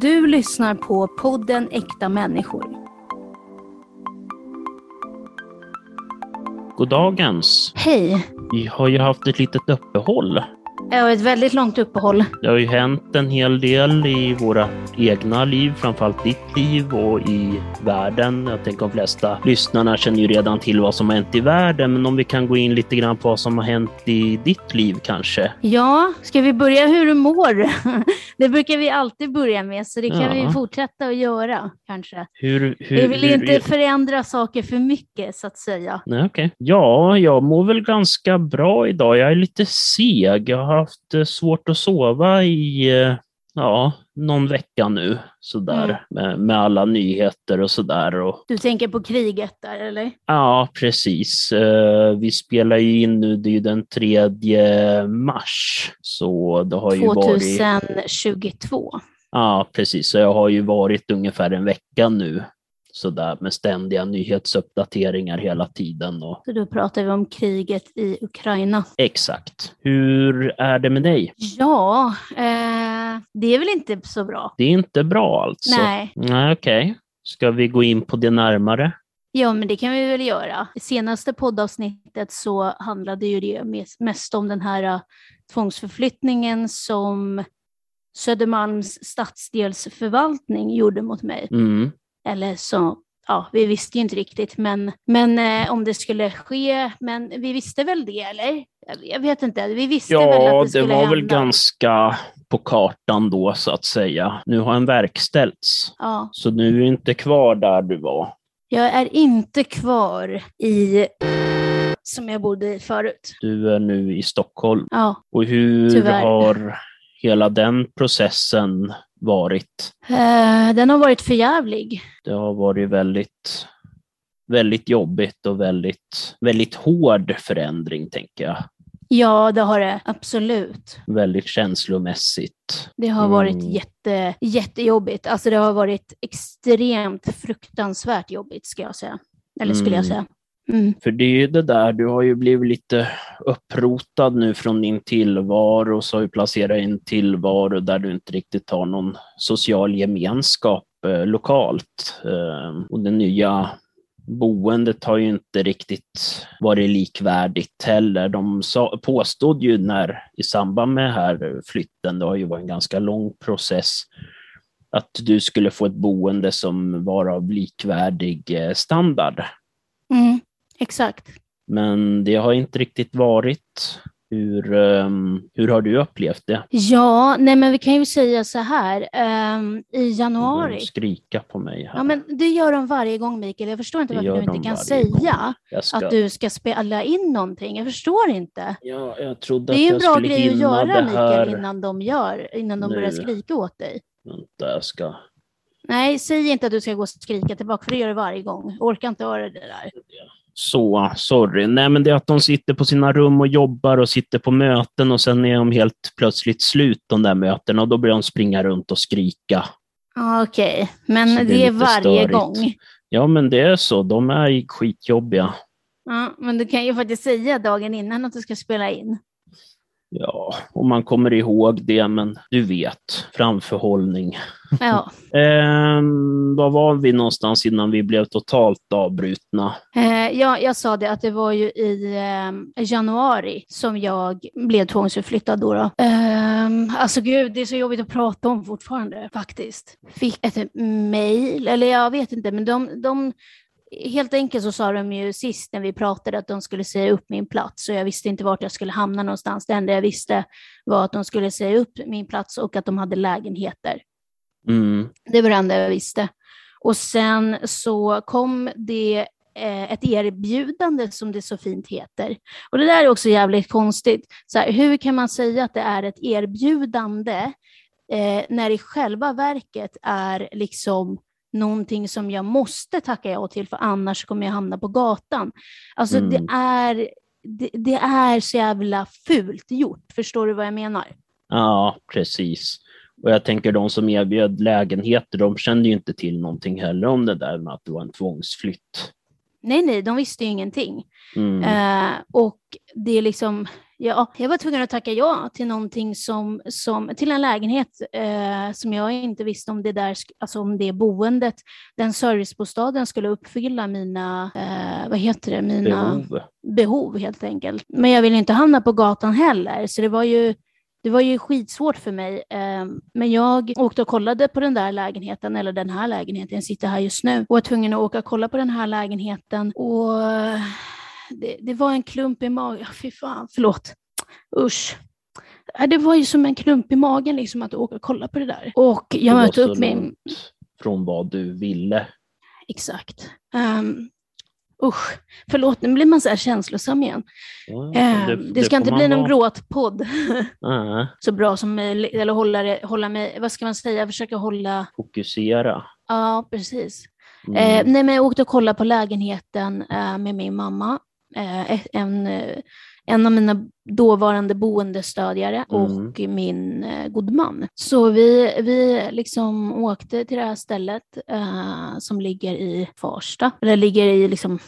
Du lyssnar på podden Äkta människor. Goddagens. Hej! Vi har ju haft ett litet uppehåll. Var ett väldigt långt uppehåll. Det har ju hänt en hel del i våra egna liv, framförallt ditt liv och i världen. Jag tänker de flesta lyssnarna känner ju redan till vad som har hänt i världen, men om vi kan gå in lite grann på vad som har hänt i ditt liv kanske? Ja, ska vi börja hur du mår? Det brukar vi alltid börja med, så det kan Ja. vi fortsätta att göra kanske. Hur, hur, Vi vill hur, inte förändra saker för mycket, så att säga. Nej, okej. Ja, jag mår väl ganska bra idag. Jag är lite seg. Jag har haft eh, svårt att sova i eh, ja, någon vecka nu, sådär, Mm. med, med alla nyheter och sådär. Och, Du tänker på kriget där, eller? ja, precis. Eh, Vi spelar ju in nu, det är ju den 3 mars, så det har ju varit... 2022. Ja, precis. Så jag har ju varit ungefär en vecka nu, sådär, med ständiga nyhetsuppdateringar hela tiden. Och, Så då pratar vi om kriget i Ukraina. Exakt. Hur är det med dig? Ja, eh, det är väl inte så bra? Det är inte bra alltså? Nej. Nej, okej. Ska vi gå in på det närmare? Ja, men det kan vi väl göra. I senaste poddavsnittet så handlade ju det mes- mest om den här uh, tvångsförflyttningen som Södermalms stadsdelsförvaltning gjorde mot mig. Mm. Eller så, ja, vi visste ju inte riktigt, men, men eh, om det skulle ske, men vi visste väl det, eller? Jag, vet inte, vi visste väl Ja, att det det skulle var hända. väl ganska på kartan då, så att säga. Nu har en verkställts, Ja, så nu är du inte kvar där du var. jag är inte kvar i som jag bodde i förut. Du är nu i Stockholm. Ja, Och hur Tyvärr. har hela den processen varit? eh, den har varit förjävlig. Det har varit väldigt, väldigt jobbigt och väldigt, väldigt hård förändring, tänker jag. Ja, det har det absolut. Väldigt känslomässigt. Det har varit Mm. jätte, jättejobbigt. Alltså det har varit extremt fruktansvärt jobbigt, ska jag säga. Eller skulle jag Mm. säga. Mm. För det är ju det där, du har ju blivit lite upprotad nu från din tillvaro, så har du placerat i en tillvaro där du inte riktigt har någon social gemenskap eh, lokalt. Eh, och det nya boendet har ju inte riktigt varit likvärdigt heller. De sa, påstod ju när, i samband med här flytten, det har ju varit en ganska lång process, att du skulle få ett boende som var av likvärdig eh, standard. Mm. Exakt. Men det har inte riktigt varit. Hur, ehm, hur har du upplevt det? Ja, nej men vi kan ju säga så här. ehm, I januari. skrika på mig här. Ja, men det gör de varje gång, Mikael. Jag förstår inte Det varför du inte de kan säga ska... att du ska spela in någonting. Jag förstår inte. ja, jag trodde Det är en bra grej att göra, det Mikael, här. innan de, gör, innan de nu. börjar skrika åt dig. Vänta, jag ska... Nej, säg inte att du ska gå och skrika tillbaka, för det gör du varje gång. Orkar inte höra det där. Så, sorry. Nej, men det är att de sitter på sina rum och jobbar och sitter på möten och sen är de helt plötsligt slut, de där mötena, och då börjar de springa runt och skrika. Ja, Okej, men Så det, det är varje störigt. gång. Ja, men det är så. De är skitjobbiga. Ja, men du kan ju faktiskt säga dagen innan att du ska spela in. Ja, om man kommer ihåg det, men du vet, framförhållning. Ja. Ehm, var var vi någonstans innan vi blev totalt avbrutna? Eh, ja, jag sa det att det var ju i eh, januari som jag blev tvångsförflyttad. Då, då. Eh, alltså gud, det är så jobbigt att prata om fortfarande faktiskt. Fick ett mejl, eller jag vet inte, men de, de Helt enkelt så sa de ju sist när vi pratade att de skulle säga upp min plats och jag visste inte vart jag skulle hamna någonstans. Det enda jag visste var att de skulle säga upp min plats och att de hade lägenheter. Mm. Det var det enda jag visste. Och sen så kom det eh, ett erbjudande som det så fint heter. Och det där är också jävligt konstigt. Så här, hur kan man säga att det är ett erbjudande eh, när i själva verket är liksom någonting som jag måste tacka ja till för annars kommer jag hamna på gatan. Alltså Mm. det, är, det, det är så jävla fult gjort. Förstår du vad jag menar? Ja, precis. Och jag tänker de som erbjöd lägenheter, de kände ju inte till någonting heller om det där med att det var en tvångsflytt. Nej, nej, de visste ju ingenting. Mm. Eh, och det är liksom, ja, jag var tvungen att tacka ja till någonting som, som till en lägenhet eh, som jag inte visste om det där, alltså om det boendet, den servicebostaden skulle uppfylla mina, eh, vad heter det, mina Behov. behov helt enkelt. Men jag ville inte hamna på gatan heller, så det var ju det var ju skitsvårt för mig, eh, men jag åkte och kollade på den där lägenheten, eller den här lägenheten, jag sitter här just nu, och var tvungen att åka och kolla på den här lägenheten. Och det, det var en klump i magen, fy fan, förlåt, usch. Äh, Det var ju som en klump i magen liksom att åka och kolla på det där. Och jag mötte upp min, från vad du ville. exakt. Um, usch, förlåt, nu blir man så här känslosam igen. Ja, Eh, det, ska får inte bli någon gråtpodd. Så bra som möjligt, eller hålla, det, hålla mig, vad ska man säga, försöka hålla, fokusera. ja precis. Mm. Eh, nej, men jag åkte och kollade på lägenheten eh, med min mamma, en, eh, en av mina dåvarande boendestödjare Mm. och min eh, god man. Så vi, vi liksom åkte till det här stället eh, som ligger i Farsta, eller ligger i liksom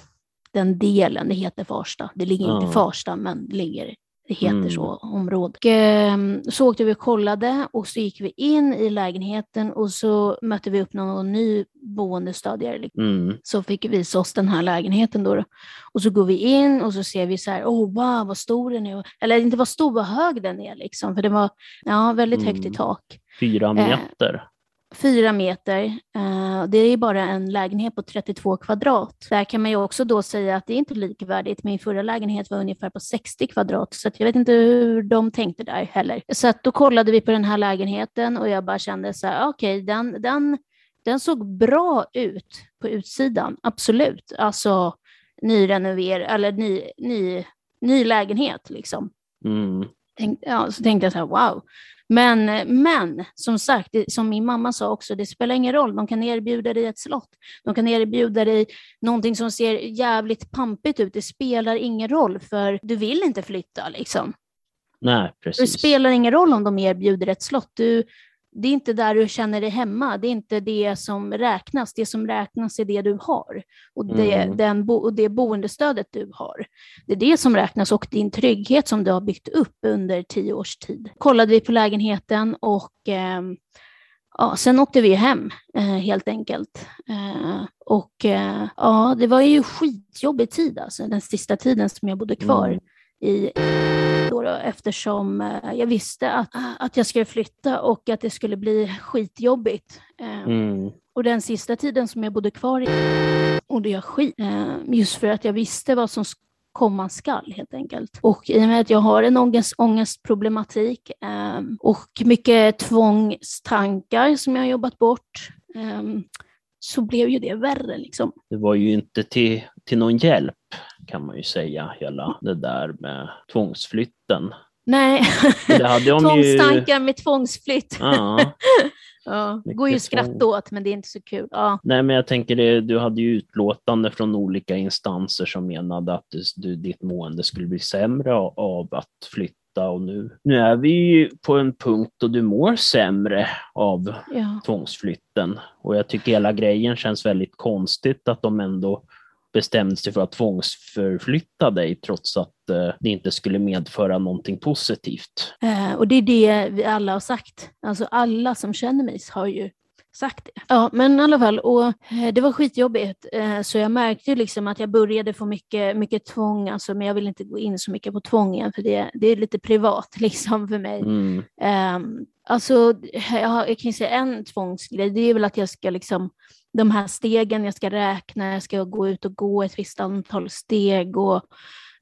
den delen, det heter Farsta. Det ligger inte Ja. i Farsta, men det ligger det heter Mm. så, området. Och, ehm, så åkte vi och kollade och så gick vi in i lägenheten och så mötte vi upp någon ny boendestödjare. liksom. Mm. Så fick vi visa oss den här lägenheten då. Och så går vi in och så ser vi så här, oh wow vad stor den är. Eller inte vad stor, vad hög den är liksom. För det var ja, väldigt högt i Mm. tak. Fyra meter. Fyra meter. Eh, det är bara en lägenhet på 32 kvadrat. Där kan man ju också då säga att det är inte likvärdigt. Min förra lägenhet var ungefär på 60 kvadrat, så jag vet inte hur de tänkte där heller. Så då kollade vi på den här lägenheten och jag bara kände så här, okej, den, den, den såg bra ut på utsidan, absolut. Alltså nyrenover, eller ny, ny, ny lägenhet liksom Mm. tänk, ja, så tänkte jag så här, wow. Men, men som sagt, det, som min mamma sa också, det spelar ingen roll. De kan erbjuda dig ett slott. De kan erbjuda dig någonting som ser jävligt pampigt ut. Det spelar ingen roll, för du vill inte flytta. Liksom. Nej, Det precis. spelar ingen roll om de erbjuder ett slott. Du, det är inte där du känner dig hemma. Det är inte det som räknas. Det som räknas är det du har och det, Mm. den bo, och det boendestödet du har. Det är det som räknas och din trygghet som du har byggt upp under tio års tid. Kollade vi på lägenheten och ehm, ja, sen åkte vi hem eh, helt enkelt. Eh, och eh, ja, det var ju skitjobbig tid alltså, den sista tiden som jag bodde kvar Mm. i då då, eftersom eh, jag visste att, att jag skulle flytta och att det skulle bli skitjobbigt. Eh, Mm. Och den sista tiden som jag bodde kvar i mådde jag skit. Eh, just för att jag visste vad som komma skall helt enkelt. Och i och med att jag har en ångest, ångestproblematik eh, och mycket tvångstankar som jag har jobbat bort eh, så blev ju det värre liksom. Det var ju inte till, till någon hjälp kan man ju säga, hela det där med tvångsflytten. Nej, de ju... tvångstankar med tvångsflytt. Ja. Ja, går ju tvång. skratta åt, men det är inte så kul. Ja, Nej, men jag tänker det, du hade ju utlåtande från olika instanser som menade att du, ditt mående skulle bli sämre av, av att flytta och nu, nu är vi ju på en punkt då du mår sämre av ja. tvångsflytten och jag tycker hela grejen känns väldigt konstigt att de ändå bestämde sig för att tvångsförflytta dig trots att eh, det inte skulle medföra någonting positivt. Eh, och det är det vi alla har sagt. Alltså alla som känner mig har ju sagt det. Ja, men i alla fall, och eh, det var skitjobbigt. Så jag märkte liksom att jag började få mycket, mycket tvång, alltså, men jag vill inte gå in så mycket på tvång igen, för det, det är lite privat liksom för mig. Mm. Um, alltså, jag, jag kan säga en tvångsgrej, det är väl att jag ska liksom, de här stegen jag ska räkna, jag ska gå ut och gå ett visst antal steg och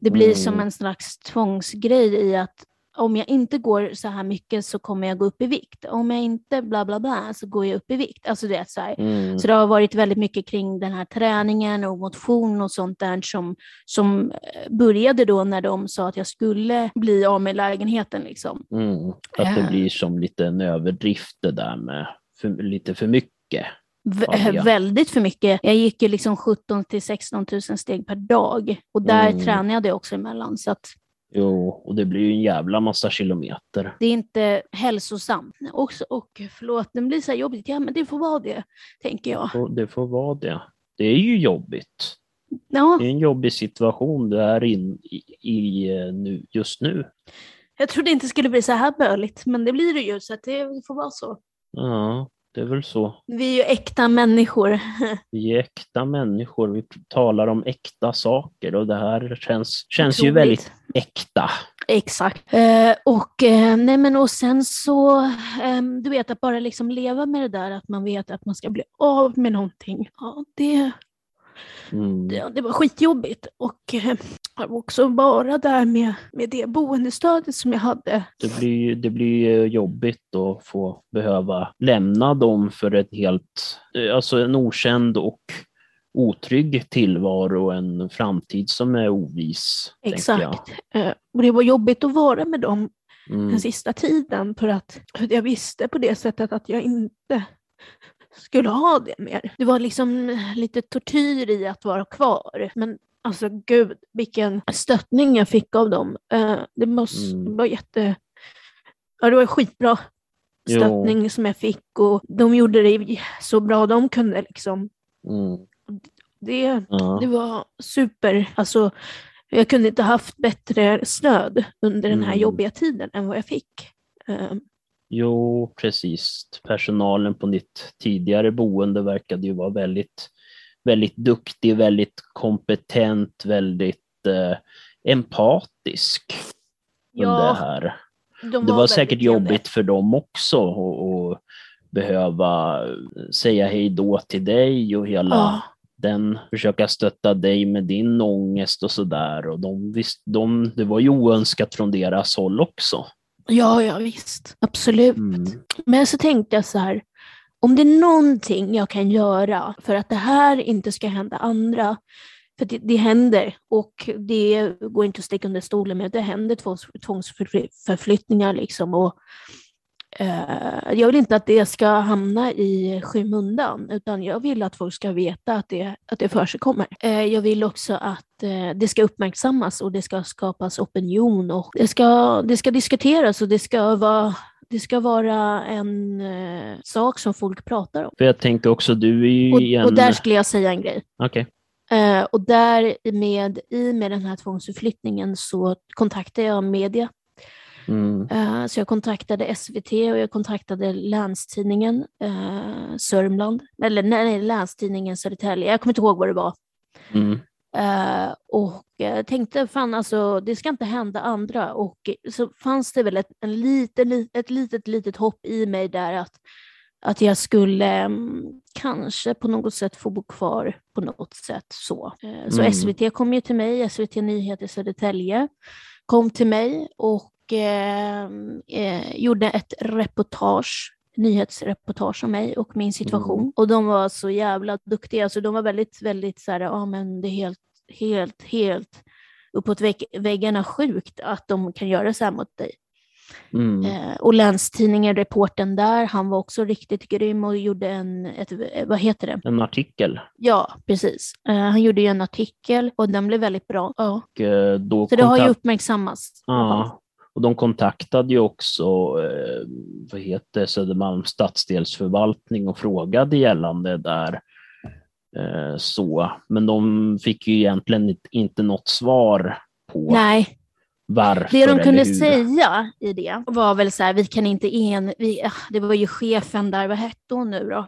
det blir som Mm. en slags tvångsgrej i att om jag inte går så här mycket så kommer jag gå upp i vikt. Om jag inte bla bla bla så går jag upp i vikt. Alltså det så här. Mm. Så det har varit väldigt mycket kring den här träningen och motion och sånt där som, som eh, började då när de sa att jag skulle bli av med lägenheten. Liksom. Mm. Att det blir som lite en överdrift det där med för, lite för mycket. Ja, ja. Väldigt för mycket. Jag gick ju liksom 17 till 16 000 steg per dag och där Mm. tränade jag också emellan. Så att Jo, och det blir ju en jävla massa kilometer. det är inte hälsosamt. Också, och förlåt, det blir så här jobbigt. Ja, men det får vara det, tänker jag. Det får vara det. Det är ju jobbigt. Ja, Det är en jobbig situation du är in i, i eh, nu, just nu. jag trodde inte det skulle bli så här böligt, men det blir det ju, så att det får vara så. Ja, det är väl så. Vi är ju äkta människor. Vi är äkta människor, vi talar om äkta saker och det här känns, känns ju väldigt äkta. Exakt. Eh, och, eh, nej men, och sen så, eh, du vet att bara liksom leva med det där att man vet att man ska bli av med någonting. Ja, det, Mm. det, det var skitjobbigt. Och eh, också vara där med, med det boendestödet som jag hade. Det blir, det blir jobbigt att få behöva lämna dem för ett helt, eh, alltså en okänd och otrygg tillvaro och en framtid som är oviss. Exakt. Eh, och det var jobbigt att vara med dem Jag. Mm. den sista tiden för att jag visste på det sättet att jag inte skulle ha det mer. Det var liksom lite tortyr i att vara kvar. Men alltså gud, vilken stöttning jag fick av dem. Eh, det måste Mm. var jätte... Ja, det var skitbra Jo. stöttning som jag fick och de gjorde det så bra de kunde liksom. Mm. Det, Ja. det var super. Alltså, jag kunde inte haft bättre stöd under den här Mm. jobbiga tiden än vad jag fick. Jo, precis. Personalen på ditt tidigare boende verkade ju vara väldigt, väldigt duktig, väldigt kompetent, väldigt eh, empatisk Ja, det här. de Det var säkert jobbigt för dem också att behöva säga hej då till dig och hela Ja, den, försöka stötta dig med din ångest och sådär. Och de, visst, de, det var ju oönskat från deras håll också. Ja, ja visst. Absolut. Mm. Men så tänkte jag så här, om det är någonting jag kan göra för att det här inte ska hända andra, för det, det händer och det går inte att sticka under stolen med, det händer tvångs, tvångsförflyttningar liksom. Och, jag vill inte att det ska hamna i skymundan, utan jag vill att folk ska veta att det, att det förekommer. Eh, jag vill också att eh, det ska uppmärksammas och det ska skapas opinion och det ska, det ska diskuteras och det ska vara det ska vara en eh, sak som folk pratar om. För jag tänker också, du är ju Och, en... och där skulle jag säga en grej. Okej. Eh, och där med, i med den här tvångsförflyttningen så kontaktade jag media. Mm. Eh, så jag kontaktade SVT och jag kontaktade Länstidningen eh, Sörmland, eller nej, nej, Länstidningen Södertälje. Jag kommer inte ihåg vad det var. Mm. Eh, och jag tänkte, fan alltså, det ska inte hända andra. Och så fanns det väl ett, en liten, li- ett litet, litet hopp i mig där att, att jag skulle mm, kanske på något sätt få bo kvar på något sätt. Så, så Mm. SVT kom ju till mig, SVT Nyheter Södertälje kom till mig och eh, eh, gjorde ett reportage nyhetsreportage om mig och min situation. Mm. Och de var så jävla duktiga, alltså de var väldigt, väldigt så här, ja men det är helt, helt, helt uppåt vägg, väggarna sjukt att de kan göra så här mot dig. Mm. Eh, och Länstidningen, reporten där, han var också riktigt grym och gjorde en, ett, vad heter det? En artikel. Ja, precis. Eh, han gjorde ju en artikel och den blev väldigt bra. Ja. Och eh, då Så det har ju kontakt- uppmärksammats. Ja, och de kontaktade ju också eh, vad heter Södermalms stadsdelsförvaltning och frågade gällande där. Eh, så. Men de fick ju egentligen inte- något svar på Nej, varför det de kunde säga i det var väl så här, vi kan inte en... Vi, ah, det var ju chefen där, vad hette hon nu då?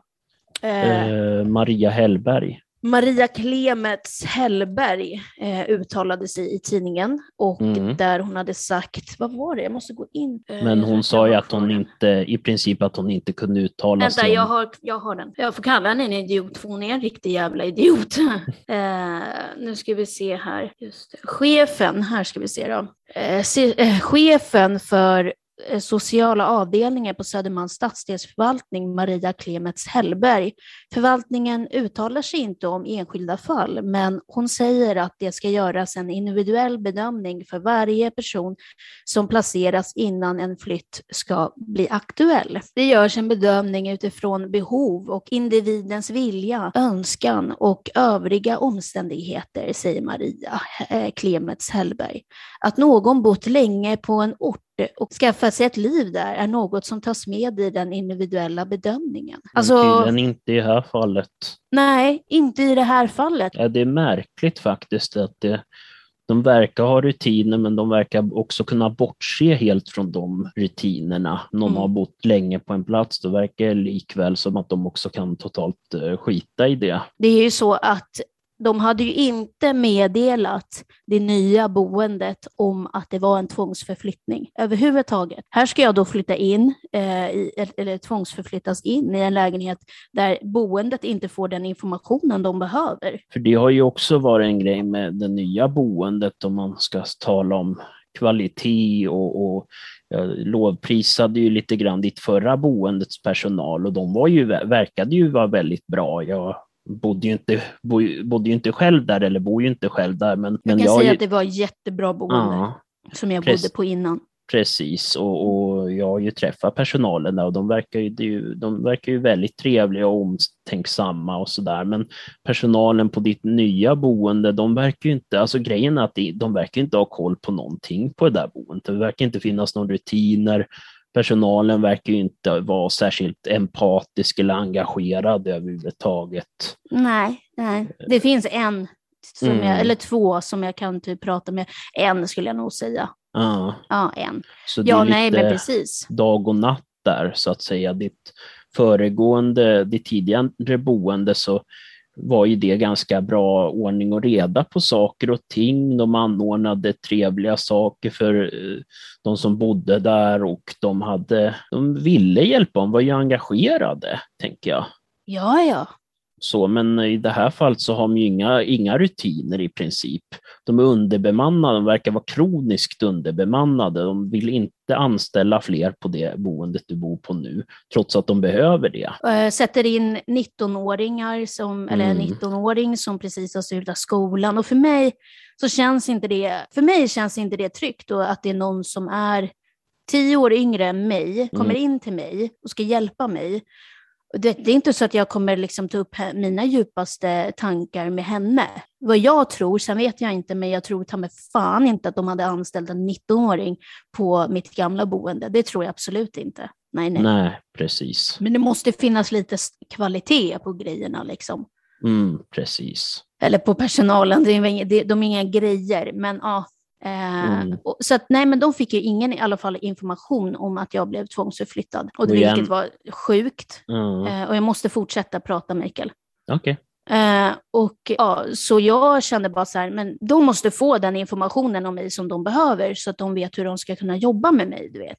Eh, Eh, Maria Hellberg. Maria Klemets Hellberg eh, uttalade sig i tidningen och Mm. där hon hade sagt, vad var det, jag måste gå in. Eh, Men hon jag sa ju att hon inte, i princip att hon inte kunde uttala Vänta, sig jag om... har, jag har den. Jag får kalla henne en idiot, för hon är en riktig jävla idiot. eh, nu ska vi se här. Just det. Chefen, här ska vi se då. Eh, eh, chefen för Eh, sociala avdelningen på Södermalms stadsdelsförvaltning, Maria Klemets Hellberg. Förvaltningen uttalar sig inte om enskilda fall, men hon säger att det ska göras en individuell bedömning för varje person som placeras innan en flytt ska bli aktuell. Det görs en bedömning utifrån behov och individens vilja, önskan och övriga omständigheter, säger Maria eh, Klemets Hellberg att någon bott länge på en ort och skaffat sig ett liv där är något som tas med i den individuella bedömningen. Alltså, Men inte i det här fallet. Nej, inte i det här fallet. Ja, det är märkligt faktiskt att det, de verkar ha rutiner men de verkar också kunna bortse helt från de rutinerna. Någon mm. har bott länge på en plats, då verkar det likväl som att de också kan totalt uh, skita i det. Det är ju så att de hade ju inte meddelat det nya boendet om att det var en tvångsförflyttning överhuvudtaget. Här ska jag då flytta in, eh, i, eller tvångsförflyttas in i en lägenhet där boendet inte får den informationen de behöver. För det har ju också varit en grej med det nya boendet om man ska tala om kvalitet och, och jag lovprisade ju lite grann ditt förra boendets personal och de var ju, verkade ju vara väldigt bra. Jag bodde ju inte, bodde ju inte själv där eller bor ju inte själv där. Men, jag men kan jag säga ju... att det var jättebra boende ja, som jag bodde på innan. Precis, och, och, jag har ju träffat personalen där och de verkar ju, de verkar ju väldigt trevliga och omtänksamma och sådär. Men personalen på ditt nya boende, de verkar ju inte, alltså grejen är att de verkar inte ha koll på någonting på det där boendet. Det verkar inte finnas några rutiner personalen verkar ju inte vara särskilt empatisk eller engagerad överhuvudtaget. Nej, nej. det finns en, som mm. jag, eller två som jag kan typ prata med. En skulle jag nog säga. Ja, ja en. Så det ja, är nej, men precis. dag och natt där så att säga. Ditt föregående, ditt tidigare boende så var ju det ganska bra ordning och reda på saker och ting. De anordnade trevliga saker för eh, de som bodde där och de, hade, de ville hjälpa, de var ju engagerade, tänker jag. Ja, ja. Så, men i det här fallet så har de ju inga, inga rutiner i princip. De är underbemannade, de verkar vara kroniskt underbemannade. De vill inte anställa fler på det boendet du bor på nu, trots att de behöver det. Jag sätter in 19-åringar, som, eller en 19-åring mm. som precis har slutat skolan och för mig så känns inte det, för mig känns inte det tryggt och att det är någon som är tio år yngre än mig, kommer mm. in till mig och ska hjälpa mig det, det, är inte så att jag kommer liksom ta upp mina djupaste tankar med henne. Vad jag tror, sen vet jag inte, men jag tror ta mig fan inte att de hade anställt en 19-åring på mitt gamla boende. Det tror jag absolut inte. Nej, nej. Nej, precis. Men det måste finnas lite kvalitet på grejerna liksom. Mm, precis. Eller på personalen, de är inga grejer, men ja, Mm. och, så att, nej, men de fick ju ingen i alla fall information om att jag blev tvångsförflyttad, och det, vilket var sjukt. Mm. Eh, och jag måste fortsätta prata, Mikael. Okay. Eh, och, ja, så jag kände bara så här, men de måste få den informationen om mig som de behöver, så att de vet hur de ska kunna jobba med mig, du vet.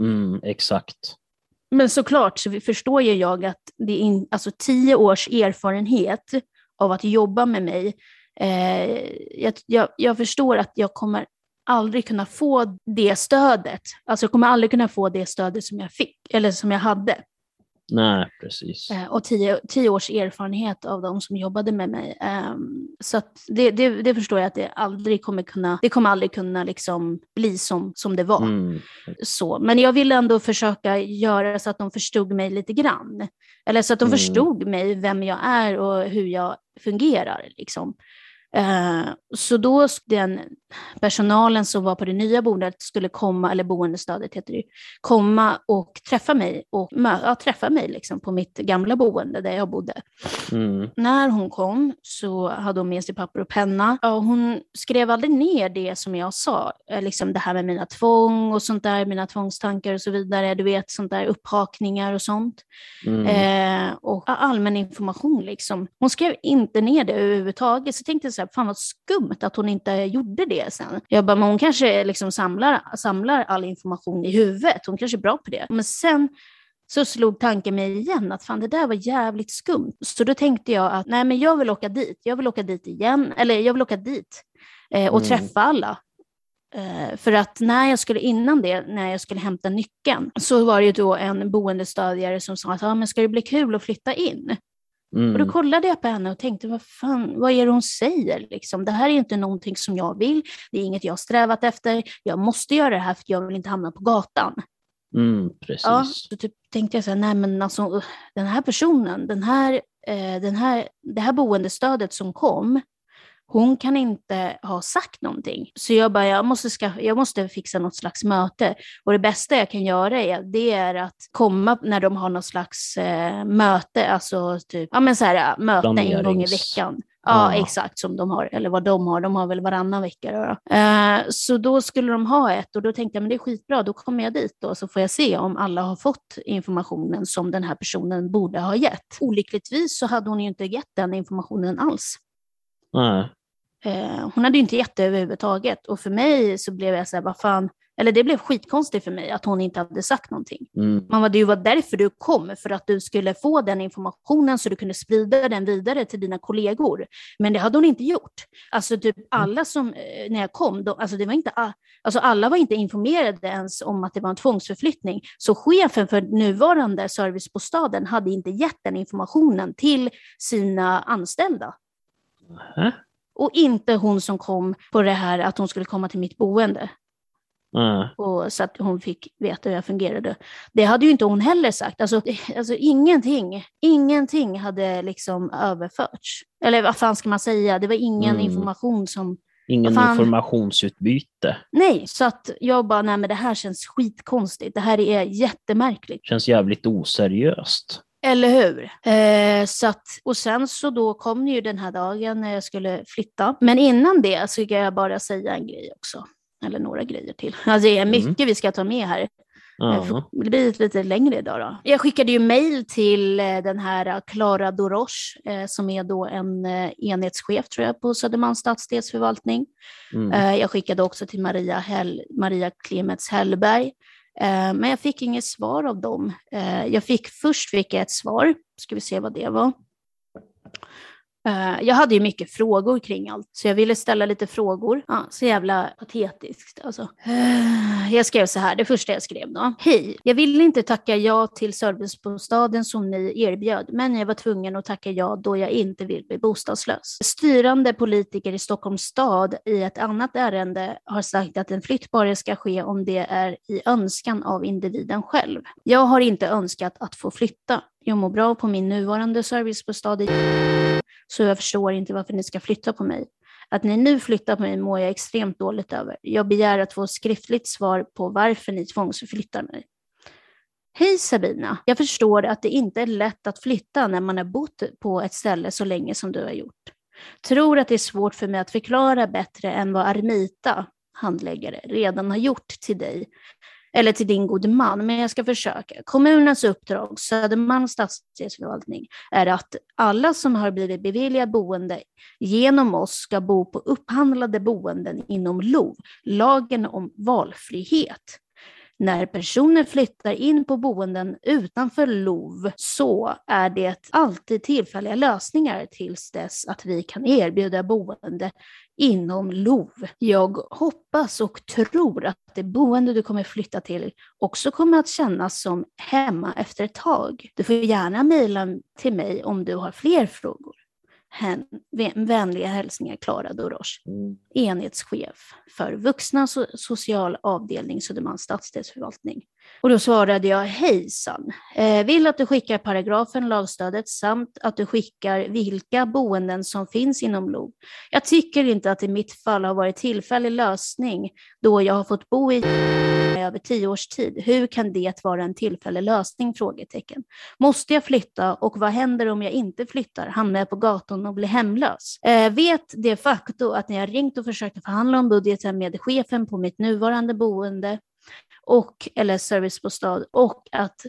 Mm, exakt. Men såklart så förstår ju jag att det är in, alltså tio års erfarenhet av att jobba med mig eh, jag, jag, jag förstår att jag kommer aldrig kunna få det stödet. Alltså jag kommer aldrig kunna få det stödet som jag fick, eller som jag hade. Nej, precis. Eh, och tio, tio års erfarenhet av de som jobbade med mig. Um, så det, det, det, förstår jag att det aldrig kommer kunna, det kommer aldrig kunna liksom bli som, som det var. Mm. Så, men jag ville ändå försöka göra så att de förstod mig lite grann. Eller så att de mm. förstod mig, vem jag är och hur jag fungerar. Liksom. Eh, så då den personalen som var på det nya boendet skulle komma, eller boendestödet heter det, komma och träffa mig och ja, träffa mig liksom på mitt gamla boende där jag bodde. Mm. När hon kom så hade hon med sig papper och penna. Ja, hon skrev aldrig ner det som jag sa, eh, liksom det här med mina tvång och sånt där, mina tvångstankar och så vidare, du vet sånt där upphakningar och sånt. Mm. Eh, och allmän information liksom. Hon skrev inte ner det överhuvudtaget, så jag tänkte så här, fan vad skumt att hon inte gjorde det sen. Jag bara, men hon kanske liksom samlar, samlar all information i huvudet, hon kanske är bra på det. Men sen så slog tanken mig igen att fan det där var jävligt skumt. Så då tänkte jag att nej men jag vill åka dit, jag vill åka dit igen, eller jag vill åka dit eh, och mm. träffa alla. Eh, för att när jag skulle, innan det, när jag skulle hämta nyckeln, så var det ju då en boendestödjare som sa att ah, men ska det bli kul att flytta in? Mm. Och då kollade jag på henne och tänkte, vad fan, vad är det hon säger? Liksom, det här är inte någonting som jag vill, det är inget jag strävat efter, jag måste göra det här för jag vill inte hamna på gatan. Mm, precis. Ja, så typ tänkte jag så här, nej men alltså den här personen, den här, eh, den här, det här boendestödet som kom, hon kan inte ha sagt någonting. Så jag bara, jag måste, skaffa, jag måste fixa något slags möte. Och det bästa jag kan göra är, det är att komma när de har något slags eh, möte, alltså typ, ja men så här, möte en gång i veckan. Ja, ja, exakt som de har, eller vad de har. De har väl varannan vecka. Då. Eh, så då skulle de ha ett och då tänkte jag, men det är skitbra, då kommer jag dit då så får jag se om alla har fått informationen som den här personen borde ha gett. Olyckligtvis så hade hon ju inte gett den informationen alls. Nej. Eh, hon hade ju inte gett det överhuvudtaget och för mig så blev jag så här, vad fan, eller det blev skitkonstigt för mig att hon inte hade sagt någonting. Mm. Man var, det var därför du kom, för att du skulle få den informationen så du kunde sprida den vidare till dina kollegor. Men det hade hon inte gjort. Alltså typ mm. alla som, eh, när jag kom, då, alltså det var inte, alltså alla var inte informerade ens om att det var en tvångsförflyttning. Så chefen för nuvarande servicebostaden hade inte gett den informationen till sina anställda. Mm. Och inte hon som kom på det här att hon skulle komma till mitt boende. Mm. Och så att hon fick veta hur jag fungerade. Det hade ju inte hon heller sagt. Alltså, alltså ingenting, ingenting hade liksom överförts. Eller vad fan ska man säga? Det var ingen mm. information som... Ingen informationsutbyte. Nej, så att jag bara, nej men det här känns skitkonstigt. Det här är jättemärkligt. Känns jävligt oseriöst. Eller hur? Eh, så att, och sen så då kom ju den här dagen när jag skulle flytta. Men innan det så ska jag bara säga en grej också. Eller några grejer till. Alltså det är mycket mm. vi ska ta med här. Uh-huh. Det blir lite längre idag då. Jag skickade ju mail till eh, den här Klara eh, som är då en enhetschef tror jag på Södermalms stadsdelsförvaltning. Mm. Jag skickade också till Maria, Hell, Maria Klemets Hellberg Eh, men jag fick inget svar av dem. Eh, jag fick, först fick jag ett svar, ska vi se vad det var. Eh, jag hade ju mycket frågor kring allt, så jag ville ställa lite frågor. Ja, så jävla patetiskt alltså. Eh, jag skrev så här, det första jag skrev då. Hej, jag ville inte tacka ja till servicebostaden som ni erbjöd, men jag var tvungen att tacka ja då jag inte vill bli bostadslös. Styrande politiker i Stockholms stad i ett annat ärende har sagt att en flytt bara ska ske om det är i önskan av individen själv. Jag har inte önskat att få flytta. Jag mår bra på min nuvarande servicebostad i så jag förstår inte varför ni ska flytta på mig. Att ni nu flyttar på mig mår jag extremt dåligt över. Jag begär att få skriftligt svar på varför ni tvångsförflyttar mig. Hej Sabina! Jag förstår att det inte är lätt att flytta när man har bott på ett ställe så länge som du har gjort. Tror att det är svårt för mig att förklara bättre än vad Armita, handläggare, redan har gjort till dig eller till din gode man, men jag ska försöka. Kommunens uppdrag, Södermalms stadsdelsförvaltning, är att alla som har blivit beviljade boende genom oss ska bo på upphandlade boenden inom LOV, lagen om valfrihet. När personer flyttar in på boenden utanför LOV så är det alltid tillfälliga lösningar tills dess att vi kan erbjuda boende inom LOV. Jag hoppas och tror att det boende du kommer flytta till också kommer att kännas som hemma efter ett tag. Du får gärna mejla till mig om du har fler frågor. Vänliga hälsningar Klara Dorosh, mm. enhetschef för vuxna so social avdelning Södermalms stadsdelsförvaltning. Och då svarade jag hejsan, eh, vill att du skickar paragrafen, lagstödet samt att du skickar vilka boenden som finns inom LOV. Jag tycker inte att det i mitt fall har varit tillfällig lösning då jag har fått bo i över tio års tid. Hur kan det vara en tillfällig lösning? Frågetecken. Måste jag flytta och vad händer om jag inte flyttar? Hamnar jag på gatan och blir hemlös? Eh, vet det faktum att när jag ringt och försökt förhandla om budgeten med chefen på mitt nuvarande boende och, eller servicebostad och att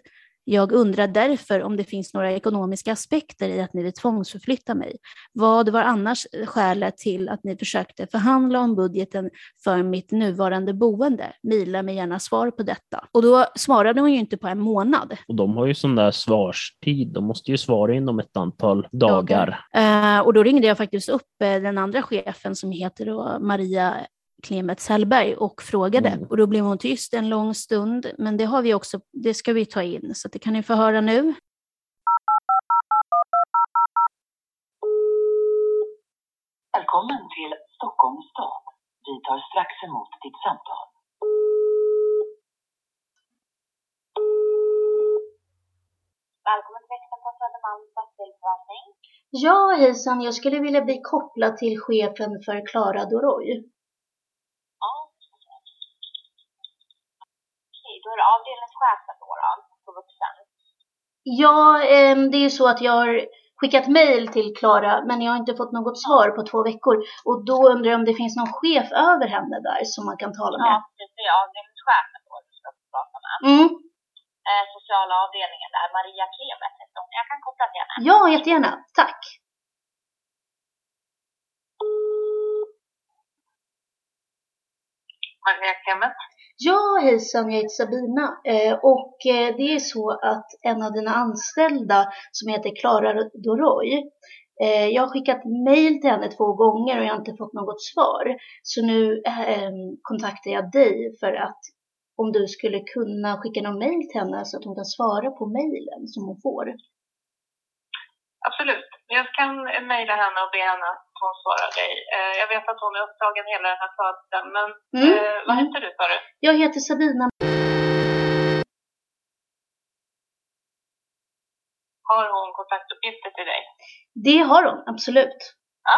jag undrar därför om det finns några ekonomiska aspekter i att ni vill tvångsförflytta mig. Vad var annars skälet till att ni försökte förhandla om budgeten för mitt nuvarande boende? Mila mig gärna svar på detta. Och då svarade hon ju inte på en månad. Och de har ju sån där svarstid. De måste ju svara inom ett antal dagar. dagar. Uh, och då ringde jag faktiskt upp uh, den andra chefen som heter Maria Clement Sellberg och frågade. Mm. Och då blev hon tyst en lång stund, men det har vi också, det ska vi ta in, så det kan ni få höra nu. Välkommen till Stockholms stad. Vi tar strax emot ditt samtal. Välkommen till Växelposten Södermalms stadsdelsförvaltning. Ja, hejsan. Jag skulle vilja bli kopplad till chefen för Klara Doroy. Ja. Okej, då är det avdelningschefen då, då på vuxen. Ja, ehm, det är ju så att jag har skickat mejl till Klara, men jag har inte fått något svar på två veckor. Och då undrar jag om det finns någon chef över henne där som man kan tala med. Ja, det är avdelningschefen då du ska prata med. Mm. Eh, sociala avdelningen där, Maria Klemet heter hon. Jag kan koppla till henne. Ja, jättegärna. Tack. Maria Clement. Ja, hejsan, jag heter Sabina. Eh, och eh, det är så att en av dina anställda som heter Klara Doroy, eh, jag har skickat mail till henne två gånger och jag har inte fått något svar. Så nu kontaktar jag dig för att om du skulle kunna skicka någon mail till henne så att hon kan svara på mailen som hon får. Absolut. Jag kan mejla henne och be henne att hon svarar dig. Eh, Jag vet att hon är upptagen hela den här födelsen, men Mm, eh, vad mm. heter du sa du? Jag heter Sabina. Har hon kontaktuppgifter till dig? Det har hon, absolut. Ja,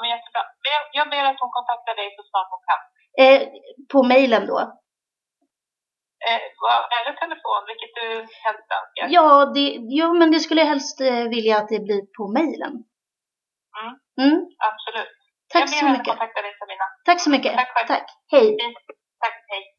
men jättebra. Men jag, jag ber att hon kontaktar dig så snart hon kan. Eh, på mejlen då. Eh, eller telefon, vilket du helst önskar. Ja, det, ja, men det skulle jag helst eh, vilja att det blir på mejlen. Mm. Mm. Absolut. Tack så mycket. Tack så mycket. Tack. Tack. Hej. Tack, hej.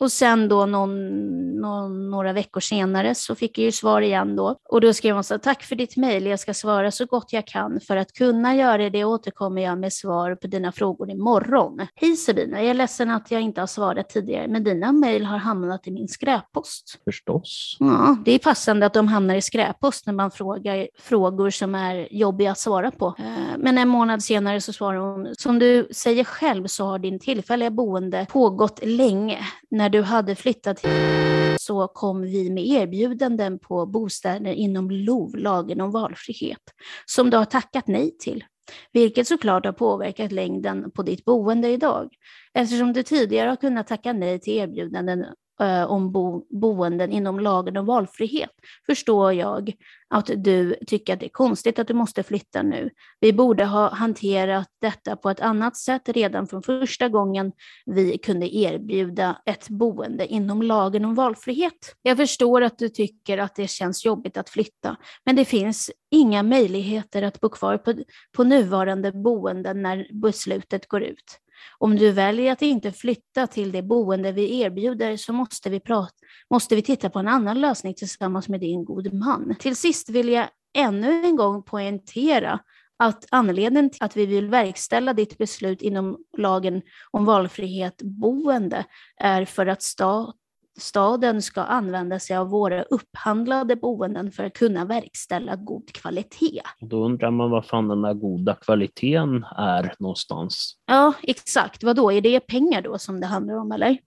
Och sen då någon, någon, några veckor senare så fick jag ju svar igen då. Och då skrev hon så här, tack för ditt mejl, jag ska svara så gott jag kan. För att kunna göra det återkommer jag med svar på dina frågor imorgon. Hej Sabina, jag är ledsen att jag inte har svarat tidigare, men dina mejl har hamnat i min skräppost. Förstås. Ja, det är passande att de hamnar i skräppost när man frågar frågor som är jobbiga att svara på. Eh, Men en månad senare så svarar hon, som du säger själv så har din tillfälliga boende pågått länge. När när du hade flyttat hit så kom vi med erbjudanden på bostäder inom LOV, lagen om valfrihet, som du har tackat nej till. Vilket såklart har påverkat längden på ditt boende idag. Eftersom du tidigare har kunnat tacka nej till erbjudanden eh, om bo, boenden inom lagen om valfrihet förstår jag att du tycker att det är konstigt att du måste flytta nu. Vi borde ha hanterat detta på ett annat sätt redan från första gången vi kunde erbjuda ett boende inom lagen om valfrihet. Jag förstår att du tycker att det känns jobbigt att flytta, men det finns inga möjligheter att bo kvar på, på nuvarande boenden när beslutet går ut. Om du väljer att inte flytta till det boende vi erbjuder så måste vi, prata, måste vi titta på en annan lösning tillsammans med din gode man. Till sist vill jag ännu en gång poängtera att anledningen till att vi vill verkställa ditt beslut inom lagen om valfrihet boende är för att stat staden ska använda sig av våra upphandlade boenden för att kunna verkställa god kvalitet. Då undrar man vad fan den där goda kvaliteten är någonstans. Ja, exakt. Vad då? Är det pengar då som det handlar om, eller?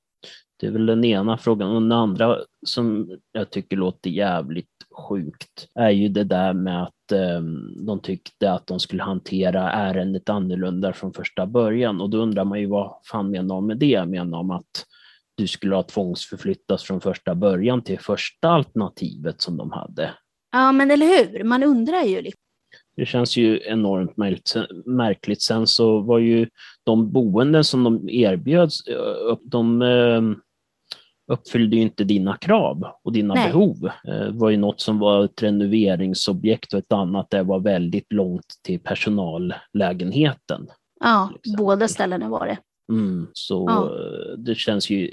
Det är väl den ena frågan. Och den andra som jag tycker låter jävligt sjukt är ju det där med att eh, de tyckte att de skulle hantera ärendet annorlunda från första början. Och då undrar man ju vad fan menar de med det? Menar de att du skulle ha tvångsförflyttats från första början till första alternativet som de hade? Ja, men eller hur? Man undrar ju. Liksom. Det känns ju enormt märkligt. Sen så var ju de boenden som de erbjöds, de eh, uppfyllde ju inte dina krav och dina Nej. behov. Eh, Det var ju något som var ett renoveringsobjekt och ett annat det var väldigt långt till personallägenheten. Ja, båda ställena var det. Mm, så Ja. eh, det, känns ju,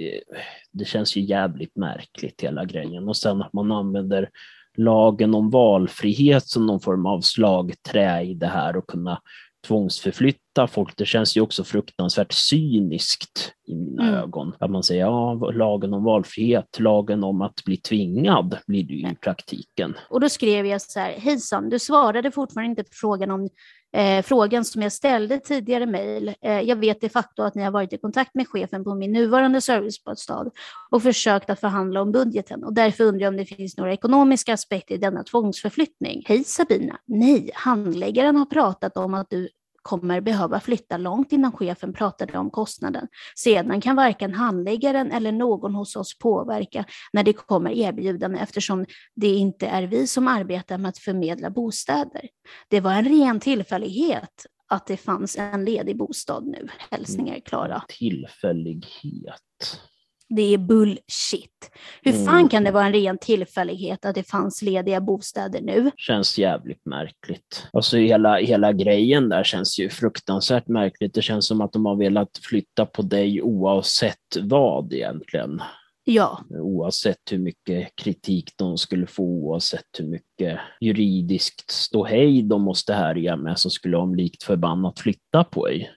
det känns ju jävligt märkligt hela grejen. Och sen att man använder lagen om valfrihet som någon form av slagträ i det här och kunna tvångsförflytta folk. Det känns ju också fruktansvärt cyniskt i mina Mm. ögon. Att man säger ja, lagen om valfrihet, lagen om att bli tvingad blir det ju i praktiken. Och då skrev jag så här, hejsan, du svarade fortfarande inte på frågan om eh, frågan som jag ställde tidigare mejl. Eh, jag vet de facto att ni har varit i kontakt med chefen på min nuvarande servicebostad och försökt att förhandla om budgeten och därför undrar jag om det finns några ekonomiska aspekter i denna tvångsförflyttning. Hej Sabina, nej, handläggaren har pratat om att du kommer behöva flytta långt innan chefen pratade om kostnaden. Sedan kan varken handläggaren eller någon hos oss påverka när det kommer erbjudanden eftersom det inte är vi som arbetar med att förmedla bostäder. Det var en ren tillfällighet att det fanns en ledig bostad nu. Hälsningar Klara. Tillfällighet. Det är bullshit. Hur fan Mm. kan det vara en ren tillfällighet att det fanns lediga bostäder nu? Känns jävligt märkligt. Alltså hela, hela grejen där känns ju fruktansvärt märkligt. Det känns som att de har velat flytta på dig oavsett vad egentligen. Ja, Oavsett hur mycket kritik de skulle få, oavsett hur mycket juridiskt ståhej de måste härja med, så skulle de likt förbannat flytta på dig.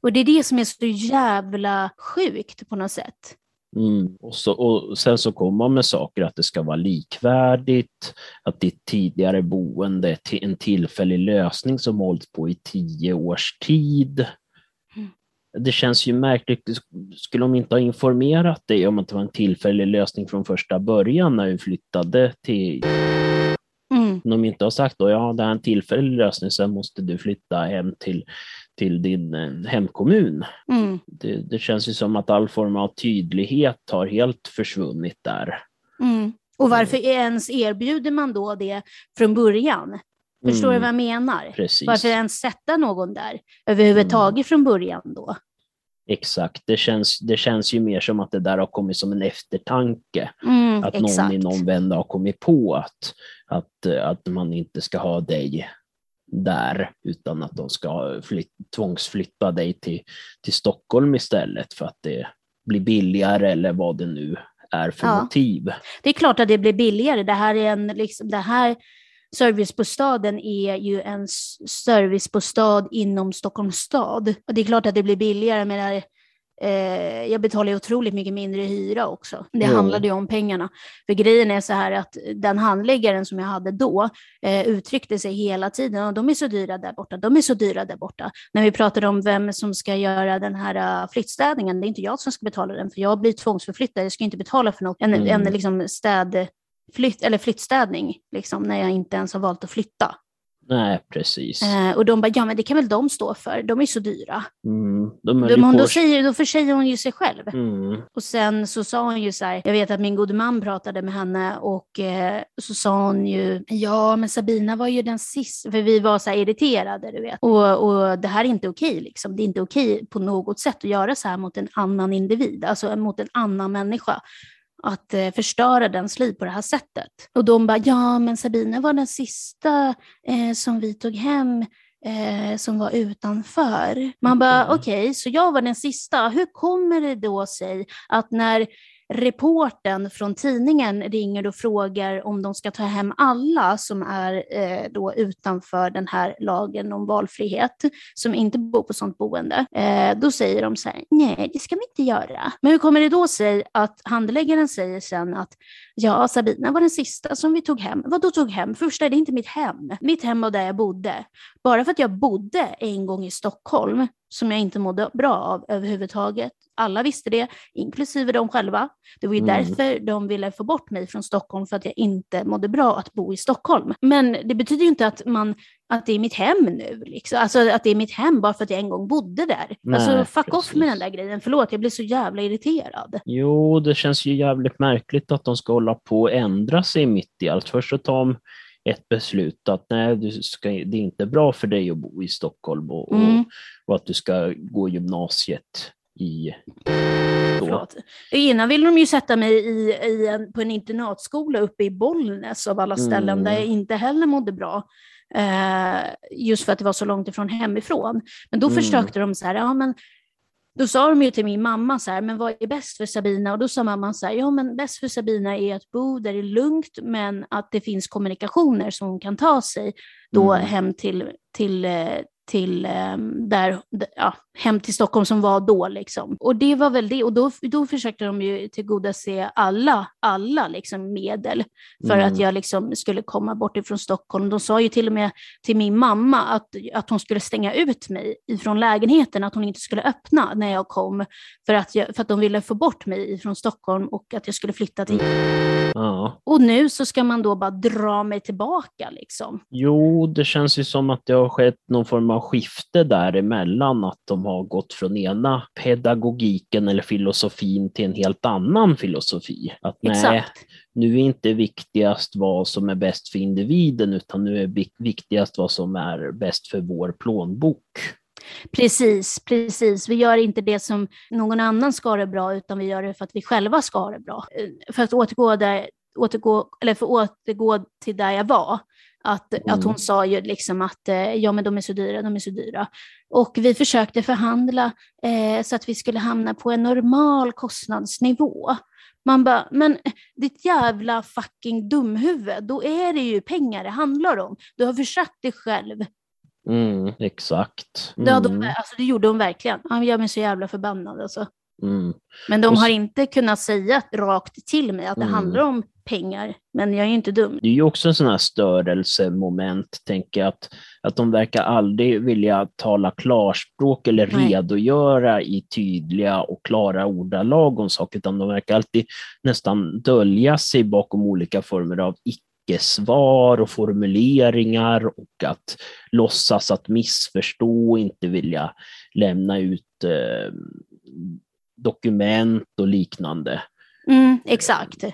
och det är det som är så jävla sjukt på något sätt. Mm. Och, så, och sen så kommer man med saker att det ska vara likvärdigt, att ditt tidigare boende är till en tillfällig lösning som hållit på i tio års tid. Mm. Det känns ju märkligt. Skulle de inte ha informerat dig om att det var en tillfällig lösning från första början när du flyttade till... Mm. De inte har sagt då, ja det är en tillfällig lösning, sen måste du flytta hem till, till din eh, hemkommun. Mm. Det, det känns ju som att all form av tydlighet har helt försvunnit där. Mm. Och varför ens erbjuder man då det från början? Förstår du Mm, vad jag menar? Precis, Varför ens sätta någon där överhuvudtaget från början då? exakt. Det känns, det känns ju mer som att det där har kommit som en eftertanke. Mm, Att exakt. någon i någon vända har kommit på att, att, att man inte ska ha dig där, utan att de ska flyt, tvångsflytta dig till, till Stockholm istället för att det blir billigare eller vad det nu är för Ja. motiv. Det är klart att det blir billigare. Det här, är en, liksom, det här servicebostaden är ju en servicebostad inom Stockholms stad. Och det är klart att det blir billigare. Menar, eh, jag betalar ju otroligt mycket mindre hyra också. Det Jo. handlade ju om pengarna. För grejen är så här att den handläggaren som jag hade då eh, uttryckte sig hela tiden. Och de är så dyra där borta, de är så dyra där borta. När vi pratade om vem som ska göra den här uh, flyttstädningen, det är inte jag som ska betala den, för jag blir tvångsförflyttad. Jag ska inte betala för något. En, Mm. en liksom städ, flytt, eller flyttstädning, liksom, när jag inte ens har valt att flytta. Nej, precis. Eh, och de bara, ja men det kan väl de stå för, de är så dyra. Mm, de men på då, säger, då försäger hon ju sig själv. Mm, Och sen så sa hon ju så här, jag vet att min gode man pratade med henne och eh, så sa hon ju, ja men Sabina var ju den sista, för vi var så här irriterade du vet. Och, och det här är inte okej liksom, det är inte okej på något sätt att göra så här mot en annan individ, alltså mot en annan människa. Att eh, förstöra dens liv på det här sättet. Och de bara, ja men Sabina var den sista eh, som vi tog hem eh, som var utanför. Man bara, Okej. okej, så jag var den sista. Hur kommer det då sig att när reporten från tidningen ringer och frågar om de ska ta hem alla som är eh, då utanför den här lagen om valfrihet, som inte bor på sådant boende, eh, då säger de så här, nej det ska vi inte göra. Men hur kommer det då sig att handläggaren säger sen att ja, Sabina var den sista som vi tog hem. Vad då tog hem? Först är det inte mitt hem. Mitt hem var där jag bodde. Bara för att jag bodde en gång i Stockholm, som jag inte mådde bra av överhuvudtaget. Alla visste det, inklusive de själva. Det var ju Mm. därför de ville få bort mig från Stockholm, för att jag inte mådde bra att bo i Stockholm. Men det betyder ju inte att, man, att det är mitt hem nu, liksom. alltså att det är mitt hem bara för att jag en gång bodde där. Nej, alltså fuck off med precis. den där grejen, förlåt, jag blir så jävla irriterad. Jo, det känns ju jävligt märkligt att de ska hålla på och ändra sig mitt i allt. Först så tar de ett beslut att nej, du ska, det är inte bra för dig att bo i Stockholm och, Mm. och, och att du ska gå gymnasiet i... Förlåt. Innan ville de ju sätta mig i, i en, på en internatskola uppe i Bollnäs av alla ställen Mm. där jag inte heller mådde bra. Eh, just för att det var så långt ifrån hemifrån. Men då Mm. försökte de så här, ja men då sa de ju till min mamma så här, men vad är bäst för Sabina? Och då sa mamman så här, ja men bäst för Sabina är att bo där det är lugnt, men att det finns kommunikationer som hon kan ta sig då Mm. hem till, till, eh, till eh, där, ja, hem till Stockholm som var då. Liksom. Och det var väl det. Och då, då försökte de ju tillgodose alla, alla liksom medel för Mm. att jag liksom skulle komma bort ifrån Stockholm. De sa ju till och med till min mamma att, att hon skulle stänga ut mig ifrån lägenheten, att hon inte skulle öppna när jag kom, för att, jag, för att de ville få bort mig ifrån Stockholm och att jag skulle flytta till... Ja. Och nu så ska man då bara dra mig tillbaka liksom. Jo, det känns ju som att det har skett någon form av skifte däremellan, att de har gått från ena pedagogiken eller filosofin till en helt annan filosofi. Att nej, Exakt. nu är inte viktigast vad som är bäst för individen, utan nu är vik- viktigast vad som är bäst för vår plånbok. Precis, precis. Vi gör inte det som någon annan ska ha det bra, utan vi gör det för att vi själva ska ha det bra. Eh, För att återgå, där, återgå, eller för att återgå till där jag var, att, Mm. att hon sa ju liksom att eh, ja, men de är så dyra, de är så dyra. Och vi försökte förhandla eh, så att vi skulle hamna på en normal kostnadsnivå. Man bara, men ditt jävla fucking dumhuvud, då är det ju pengar det handlar om. Du har försökt dig själv. Mm, exakt. Det, hade, Mm, alltså, det gjorde hon verkligen. Han gör mig så jävla förbannad. Alltså. mm. Men de har inte kunnat säga rakt till mig att det Mm. handlar om pengar. Men jag är ju inte dum. Det är ju också en sån här störelsemoment, tänker jag, att, att de verkar aldrig vilja tala klarspråk eller Nej. redogöra i tydliga och klara ordalag om saker, utan de verkar alltid nästan dölja sig bakom olika former av icke-svar och formuleringar och att låtsas att missförstå och inte vilja lämna ut eh, dokument och liknande. Mm, exakt.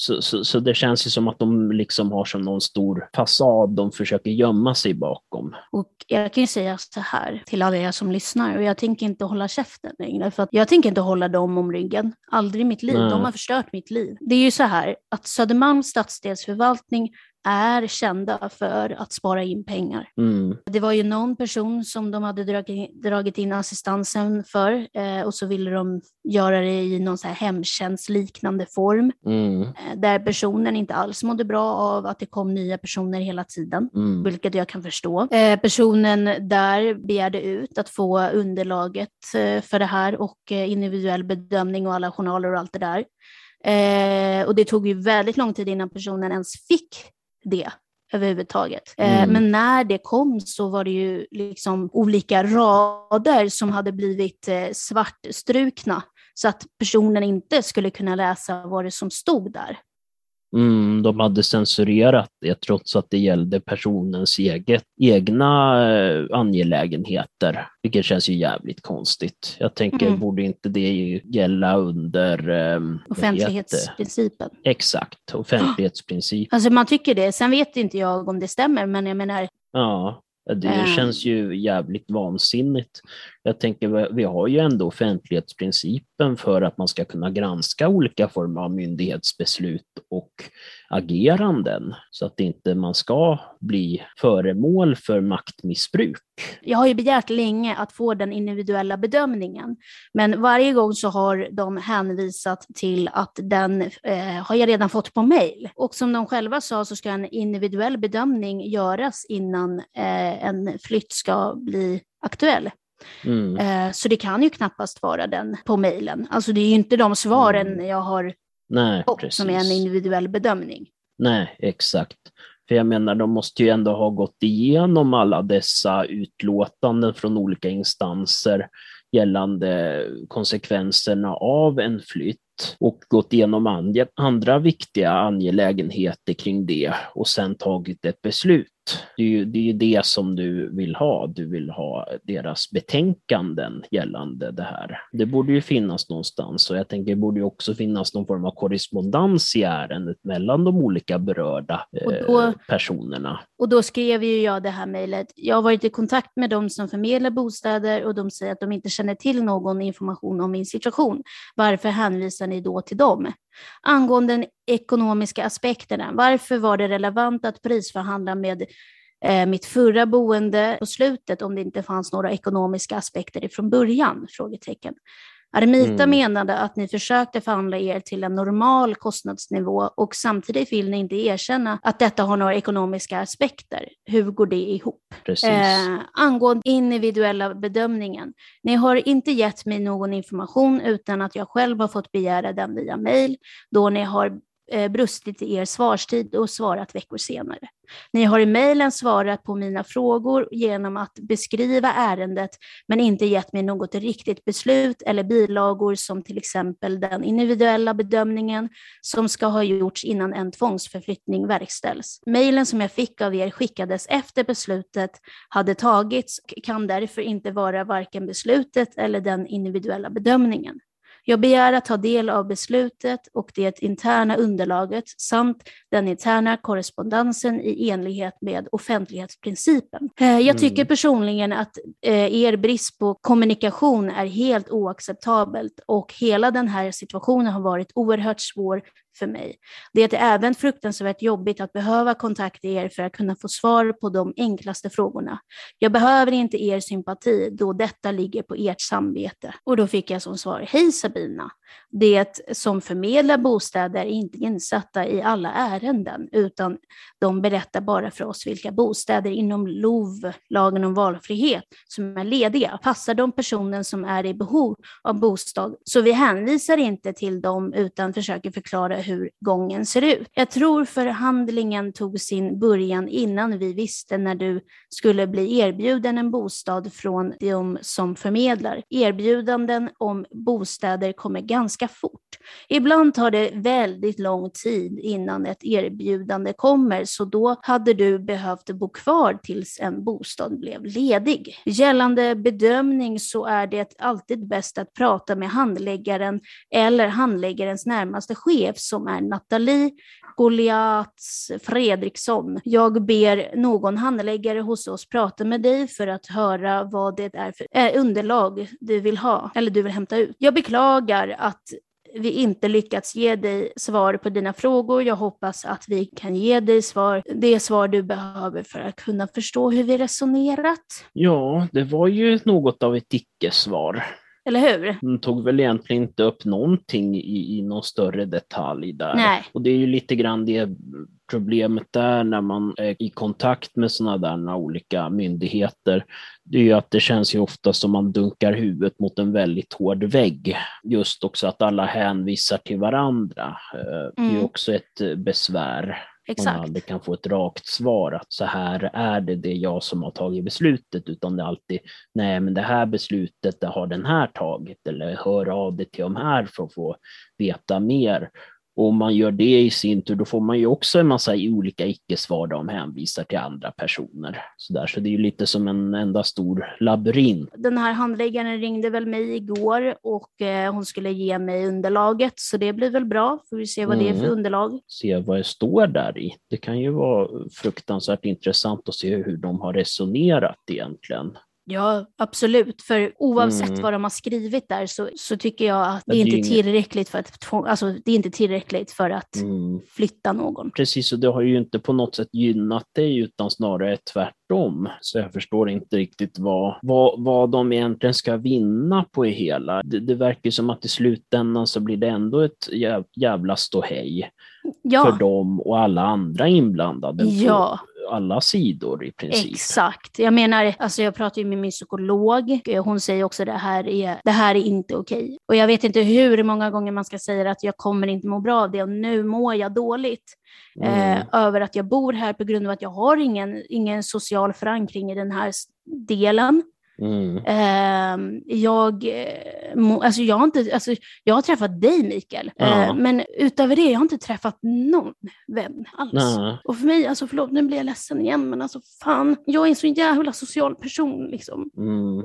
Så, så, så det känns ju som att de liksom har som någon stor fasad de försöker gömma sig bakom. Och jag kan ju säga så här till alla er som lyssnar, och jag tänker inte hålla käften längre, för att jag tänker inte hålla dem om ryggen. Aldrig i mitt liv. Nej. De har förstört mitt liv. Det är ju så här att Södermalms stadsdelsförvaltning är kända för att spara in pengar. Mm, Det var ju någon person som de hade dragit, dragit in assistansen för eh, och så ville de göra det i någon så här hemtjänstliknande form mm, eh, där personen inte alls mådde bra av att det kom nya personer hela tiden mm, vilket jag kan förstå. Eh, personen där begärde ut att få underlaget eh, för det här och eh, individuell bedömning och alla journaler och allt det där. Eh, och det tog ju väldigt lång tid innan personen ens fick det överhuvudtaget. Eh, Mm. Men när det kom så var det ju liksom olika rader som hade blivit eh, svartstrukna så att personen inte skulle kunna läsa vad det som stod där. Mm. De hade censurerat det trots att det gällde personens eget, egna eh, angelägenheter, vilket känns ju jävligt konstigt. Jag tänker, Mm. borde inte det gälla under... Det? Offentlighetsprincipen. Exakt, offentlighetsprincip. Alltså man tycker det. Sen vet inte jag om det stämmer, men jag menar, Ja, det Eh. känns ju jävligt vansinnigt. Jag tänker, vi- vi har ju ändå offentlighetsprincipen för att man ska kunna granska olika former av myndighetsbeslut och ageranden, så att inte man ska bli föremål för maktmissbruk. jag har ju begärt länge att få den individuella bedömningen, men varje gång så har de hänvisat till att den eh, har jag redan fått på mejl. Och som de själva sa så ska en individuell bedömning göras innan eh, en flytt ska bli aktuell. Mm. Eh, så det kan ju knappast vara den på mejlen. Alltså det är ju inte de svaren Mm. jag har Nej, fått precis. som är en individuell bedömning. Nej, exakt. För jag menar, de måste ju ändå ha gått igenom alla dessa utlåtanden från olika instanser gällande konsekvenserna av en flytt och gått igenom andra viktiga angelägenheter kring det och sen tagit ett beslut. Det är ju det, är ju det som du vill ha. Du vill ha deras betänkanden gällande det här. Det borde ju finnas någonstans och jag tänker det borde ju också finnas någon form av korrespondens i ärendet mellan de olika berörda Och då- eh, personerna. Och då skrev ju jag det här mejlet. Jag har varit i kontakt med de som förmedlar bostäder och de säger att de inte känner till någon information om min situation. Varför hänvisar ni då till dem? Angående den ekonomiska aspekterna, varför var det relevant att prisförhandla med eh, mitt förra boende på slutet om det inte fanns några ekonomiska aspekter ifrån början? Frågetecken. Armita Mm. menade att ni försökte förhandla er till en normal kostnadsnivå och samtidigt vill ni inte erkänna att detta har några ekonomiska aspekter. Hur går det ihop? Eh, angående individuella bedömningen. Ni har inte gett mig någon information utan att jag själv har fått begära den via mejl då ni har Eh, brustit i er svarstid och svarat veckor senare. Ni har i mejlen svarat på mina frågor genom att beskriva ärendet men inte gett mig något riktigt beslut eller bilagor som till exempel den individuella bedömningen som ska ha gjorts innan en tvångsförflyttning verkställs. Mejlen som jag fick av er skickades efter beslutet hade tagits och kan därför inte vara varken beslutet eller den individuella bedömningen. Jag begär att ta del av beslutet och det interna underlaget samt den interna korrespondensen i enlighet med offentlighetsprincipen. Eh, Jag tycker Mm. personligen att eh, er brist på kommunikation är helt oacceptabelt och hela den här situationen har varit oerhört svår för mig. Det är även fruktansvärt jobbigt att behöva kontakta er för att kunna få svar på de enklaste frågorna. Jag behöver inte er sympati då detta ligger på ert samvete. Och då fick jag som svar, hej Sabina. Det som förmedlar bostäder är inte insatta i alla ärenden, utan de berättar bara för oss vilka bostäder inom LOV, lagen om valfrihet, som är lediga. Passar de personen som är i behov av bostad? Så vi hänvisar inte till dem utan försöker förklara hur gången ser ut. Jag tror förhandlingen tog sin början innan vi visste när du skulle bli erbjuden en bostad från de som förmedlar. Erbjudanden om bostäder kommer ganska fort. Ibland tar det väldigt lång tid innan ett erbjudande kommer, så då hade du behövt bo kvar tills en bostad blev ledig. Gällande bedömning så är det alltid bäst att prata med handläggaren eller handläggarens närmaste chef som är Nathalie Goliats Fredriksson. Jag ber någon handläggare hos oss prata med dig för att höra vad det är för eh, underlag du vill ha eller du vill hämta ut. Jag beklagar att vi inte lyckats ge dig svar på dina frågor. Jag hoppas att vi kan ge dig svar, det svar du behöver för att kunna förstå hur vi resonerat. Ja, det var ju något av ett icke-svar. Eller hur? Hon tog väl egentligen inte upp någonting i, i någon större detalj där. Nej. Och det är ju lite grann det problemet där när man är i kontakt med sådana där olika myndigheter. Det är ju att det känns ju ofta som man dunkar huvudet mot en väldigt hård vägg. Just också att alla hänvisar till varandra. Eh, Det är ju Mm. också ett eh, besvär. Man Exakt. aldrig kan få ett rakt svar att så här är det, det är jag som har tagit beslutet, utan det är alltid nej, men det här beslutet det har den här tagit eller hör av dig till de här för att få veta mer. Och om man gör det i sin tur, då får man ju också en massa olika icke-svar de hänvisar till andra personer. Så, där. så det är ju lite som en enda stor labyrint. Den här handläggaren ringde väl mig igår och eh, hon skulle ge mig underlaget, så det blir väl bra. Får vi se vad det är för Mm. underlag. Se vad det står där i. Det kan ju vara fruktansvärt intressant att se hur de har resonerat egentligen. Ja, absolut. För oavsett Mm. vad de har skrivit där så, så tycker jag att det är är inte inget- tillräckligt för att, alltså, det är inte tillräckligt för att Mm. flytta någon. Precis, och det har ju inte på något sätt gynnat dig utan snarare tvärtom. Så jag förstår inte riktigt vad, vad, vad de egentligen ska vinna på det hela. Det, det verkar som att i slutändan så blir det ändå ett jä- jävla ståhej för Ja, dem och alla andra inblandade ja. Alla sidor i princip. Exakt. Jag menar, alltså jag pratar ju med min psykolog. Eh, Hon säger också det här är, det här är inte okej. Och jag vet inte hur många gånger man ska säga att jag kommer inte må bra av det och nu mår jag dåligt. Mm. Eh, över att jag bor här på grund av att jag har ingen, ingen social förankring i den här delen. Mm. Eh, jag, eh, alltså jag, har inte, alltså jag har träffat dig Mikael, Ja. eh, men utöver det, jag har inte träffat någon vän alls. Nej. Och för mig, alltså förlåt, nu blir jag ledsen igen, men alltså fan, jag är en så jävla social person liksom. Mm.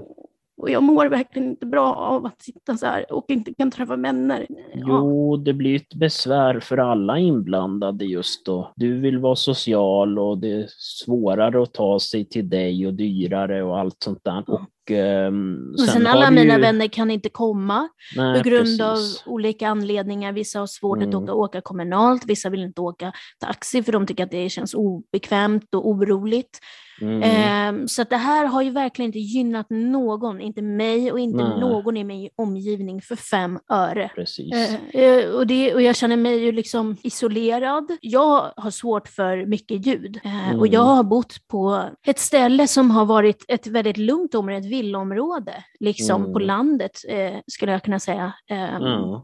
Och jag mår verkligen inte bra av att sitta så här och inte kan träffa vänner. Ja. Jo, det blir ett besvär för alla inblandade just då. Du vill vara social och det är svårare att ta sig till dig och dyrare och allt sånt där. Och ehm, Och sen har alla du mina ju- vänner kan inte komma Nej, på grund precis. av olika anledningar. Vissa har svårt att Mm. åka, åka kommunalt, vissa vill inte åka taxi för de tycker att det känns obekvämt och oroligt. Mm. Ehm, så att det här har ju verkligen inte gynnat någon, inte mig och inte Nej. någon i min omgivning för fem öre. Precis. Eh, eh, och, det, och jag känner mig ju liksom isolerad. Jag har svårt för mycket ljud. Eh, Och Mm. jag har bott på ett ställe som har varit ett väldigt lugnt område, ett villaområde, liksom Mm. på landet eh, skulle jag kunna säga.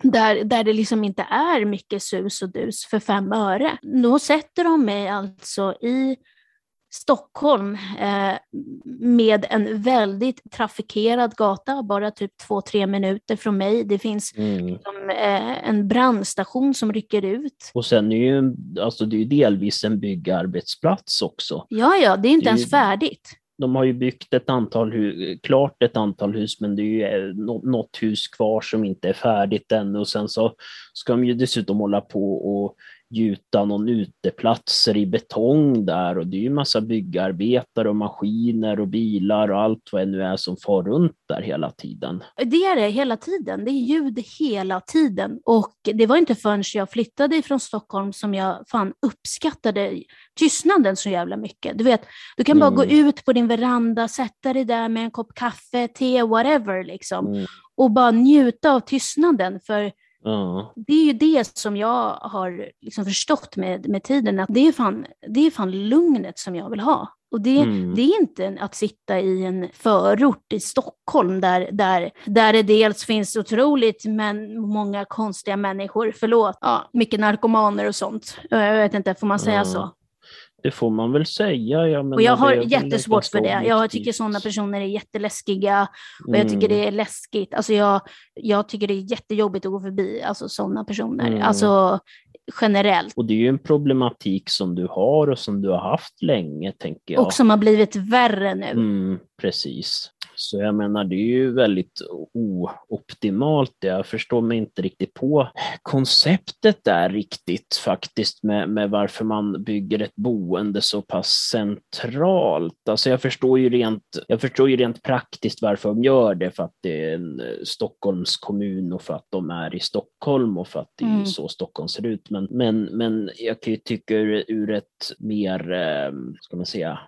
Där, där det liksom inte är mycket sus och dus för fem öre. Då sätter de mig alltså i Stockholm eh, med en väldigt trafikerad gata, bara typ två, tre minuter från mig. Det finns Mm. liksom, eh, en brandstation som rycker ut. Och sen är ju, alltså det är ju delvis en byggarbetsplats också. Ja, ja, det är inte Det är ens ju- färdigt. De har ju byggt ett antal klart ett antal hus, men det är ju eh, nå- något hus kvar som inte är färdigt ännu. Och sen så ska de ju dessutom hålla på och gjuta någon uteplatser i betong där och det är ju massa byggarbetare och maskiner och bilar och allt vad det nu är som far runt där hela tiden. Det är det hela tiden. Det är ljud hela tiden. Och det var inte förrän jag flyttade ifrån Stockholm som jag fan uppskattade tystnaden så jävla mycket. Du vet, du kan bara Mm. gå ut på din veranda, sätta dig där med en kopp kaffe, te, whatever liksom. Mm. Och bara njuta av tystnaden. För Ja. det är ju det som jag har liksom förstått med, med tiden, att det är, fan, det är fan lugnet som jag vill ha. Och det, Mm. det är inte att sitta i en förort i Stockholm där, där, där det dels finns otroligt men många konstiga människor, förlåt, ja, mycket narkomaner och sånt. Jag vet inte, får man säga Ja, så? Det får man väl säga. Jag menar, Och jag har det jättesvårt för det. Jag tycker sådana personer är jätteläskiga och jag tycker Mm. det är läskigt. Alltså jag, jag tycker det är jättejobbigt att gå förbi alltså sådana personer. Mm. Alltså generellt. Och det är ju en problematik som du har och som du har haft länge, tänker jag. Och som har blivit värre nu. Mm, precis. Så jag menar, det är ju väldigt ooptimalt. Jag förstår mig inte riktigt på konceptet där riktigt faktiskt med, med varför man bygger ett boende så pass centralt. Alltså jag förstår ju rent, jag förstår ju rent praktiskt varför de gör det, för att det är en eh, Stockholms kommun och för att de är i Stockholm och för att det är Mm. så Stockholm ser ut. Men, men, men jag kan ju tycka ur, ur ett mer, eh, ska man säga,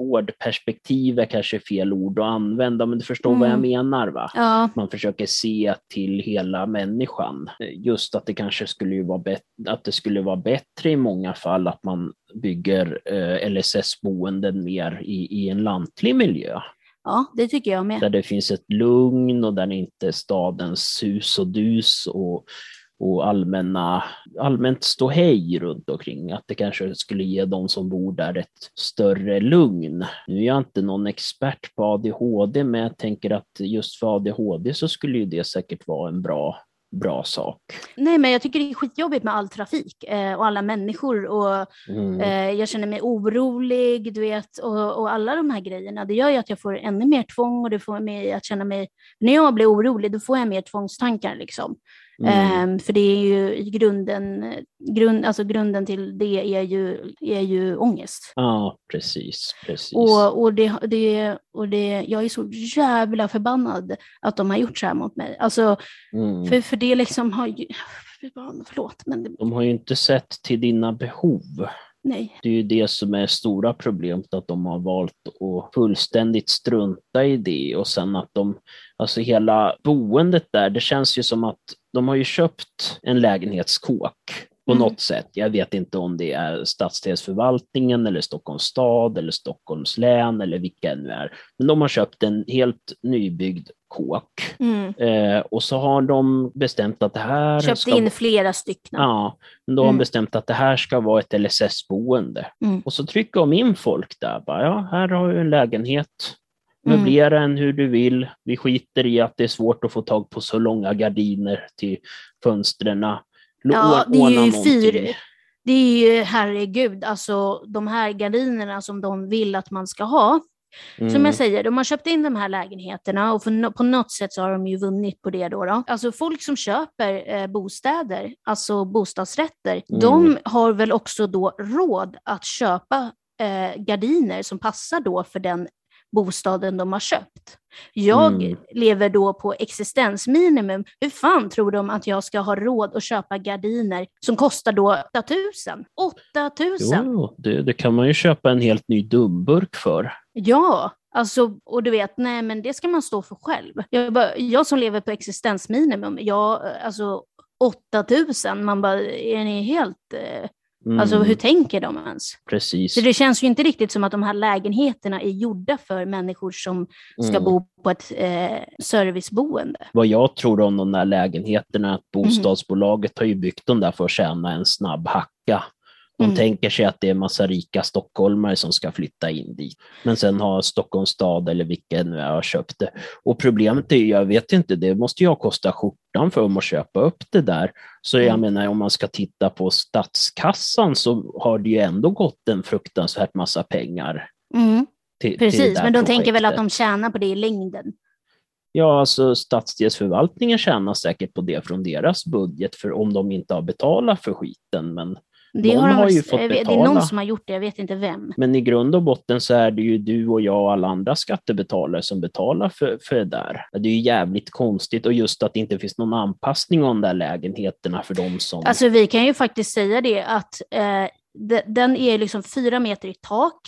vårdperspektiv är kanske fel ord att använda, men du förstår vad jag Mm. menar va? Ja, Man försöker se till hela människan. Just att det kanske skulle ju vara, bet- att det skulle vara bättre i många fall att man bygger eh, LSS-boenden mer i, i en lantlig miljö. ja, det tycker jag med. Där det finns ett lugn och där det inte är stadens sus och dus och, och allmänna, allmänt ståhej runt omkring. Att det kanske skulle ge de som bor där ett större lugn. Nu är jag inte någon expert på ADHD, men jag tänker att just för ADHD så skulle ju det säkert vara en bra, bra sak. Nej, men jag tycker det är skitjobbigt med all trafik eh, och alla människor och Mm. eh, jag känner mig orolig, du vet, och, och alla de här grejerna. Det gör ju att jag får ännu mer tvång och det får mig att känna mig, när jag blir orolig, då får jag mer tvångstankar liksom. Mm. Ehm, för det är ju i grunden, grund, alltså grunden till det är ju, är ju ångest. Ja, precis. precis. Och, och, det, det, och det, jag är så jävla förbannad att de har gjort så här mot mig. Alltså, mm. för, för det liksom har ju... Förlåt, men det, De har ju inte sett till dina behov. Nej. Det är ju det som är stora problemet, att de har valt att fullständigt strunta i det och sen att de, alltså hela boendet där, det känns ju som att de har ju köpt en lägenhetskåk på Mm. något sätt. Jag vet inte om det är stadsdelsförvaltningen eller Stockholms stad eller Stockholms län eller vilka det nu är. Men de har köpt en helt nybyggd kåk Mm. eh, och så har de bestämt att det här Köpte ska in flera stycken. Ja, men då har de Mm. bestämt att det här ska vara ett LSS-boende. Mm. Och så trycker de in folk där. Bara, ja, här har du en lägenhet. Mm. Möblera den hur du vill. Vi skiter i att det är svårt att få tag på så långa gardiner till fönstren. Ja, det är ju fyr. Det är ju, herregud, alltså de här gardinerna som de vill att man ska ha. Som Mm. jag säger, de har köpt in de här lägenheterna och no- på något sätt så har de ju vunnit på det då. då. Alltså folk som köper eh, bostäder, alltså bostadsrätter, Mm. de har väl också då råd att köpa eh, gardiner som passar då för den bostaden de har köpt. Jag Mm. lever då på existensminimum. Hur fan tror de att jag ska ha råd att köpa gardiner som kostar då 8000? 8000! Jo, det, det kan man ju köpa en helt ny dumburk för. Ja, alltså, och du vet, nej men det ska man stå för själv. Jag, bara, jag som lever på existensminimum, jag, alltså 8000, man bara, är ni helt, eh, Mm, alltså hur tänker de ens? Precis. Så det känns ju inte riktigt som att de här lägenheterna är gjorda för människor som ska Mm. bo på ett eh, serviceboende. Vad jag tror om de där lägenheterna, Mhm. att bostadsbolaget har ju byggt dem där för att tjäna en snabb hacka. De Mm. tänker sig att det är massa rika stockholmare som ska flytta in dit. Men sen har Stockholms stad eller vilken nu har köpt det. Och problemet är jag vet inte, det måste ju ha kostat skjortan för dem att köpa upp det där. Så jag Mm. menar, om man ska titta på statskassan så har det ju ändå gått en fruktansvärt massa pengar. Mm, Till, till precis, där men de tänker väl att projektet. de tjänar på det i längden. Ja, alltså stadsdelsförvaltningen tjänar säkert på det från deras budget, för om de inte har betalat för skiten. Men, Det Någon de har ju fått Det är någon som har gjort det, jag vet inte vem. men i grund och botten så är det ju du och jag och alla andra skattebetalare som betalar för, för det där. Det är ju jävligt konstigt och just att det inte finns någon anpassning av de där lägenheterna för de som... Alltså vi kan ju faktiskt säga det att eh, de, den är liksom fyra meter i tak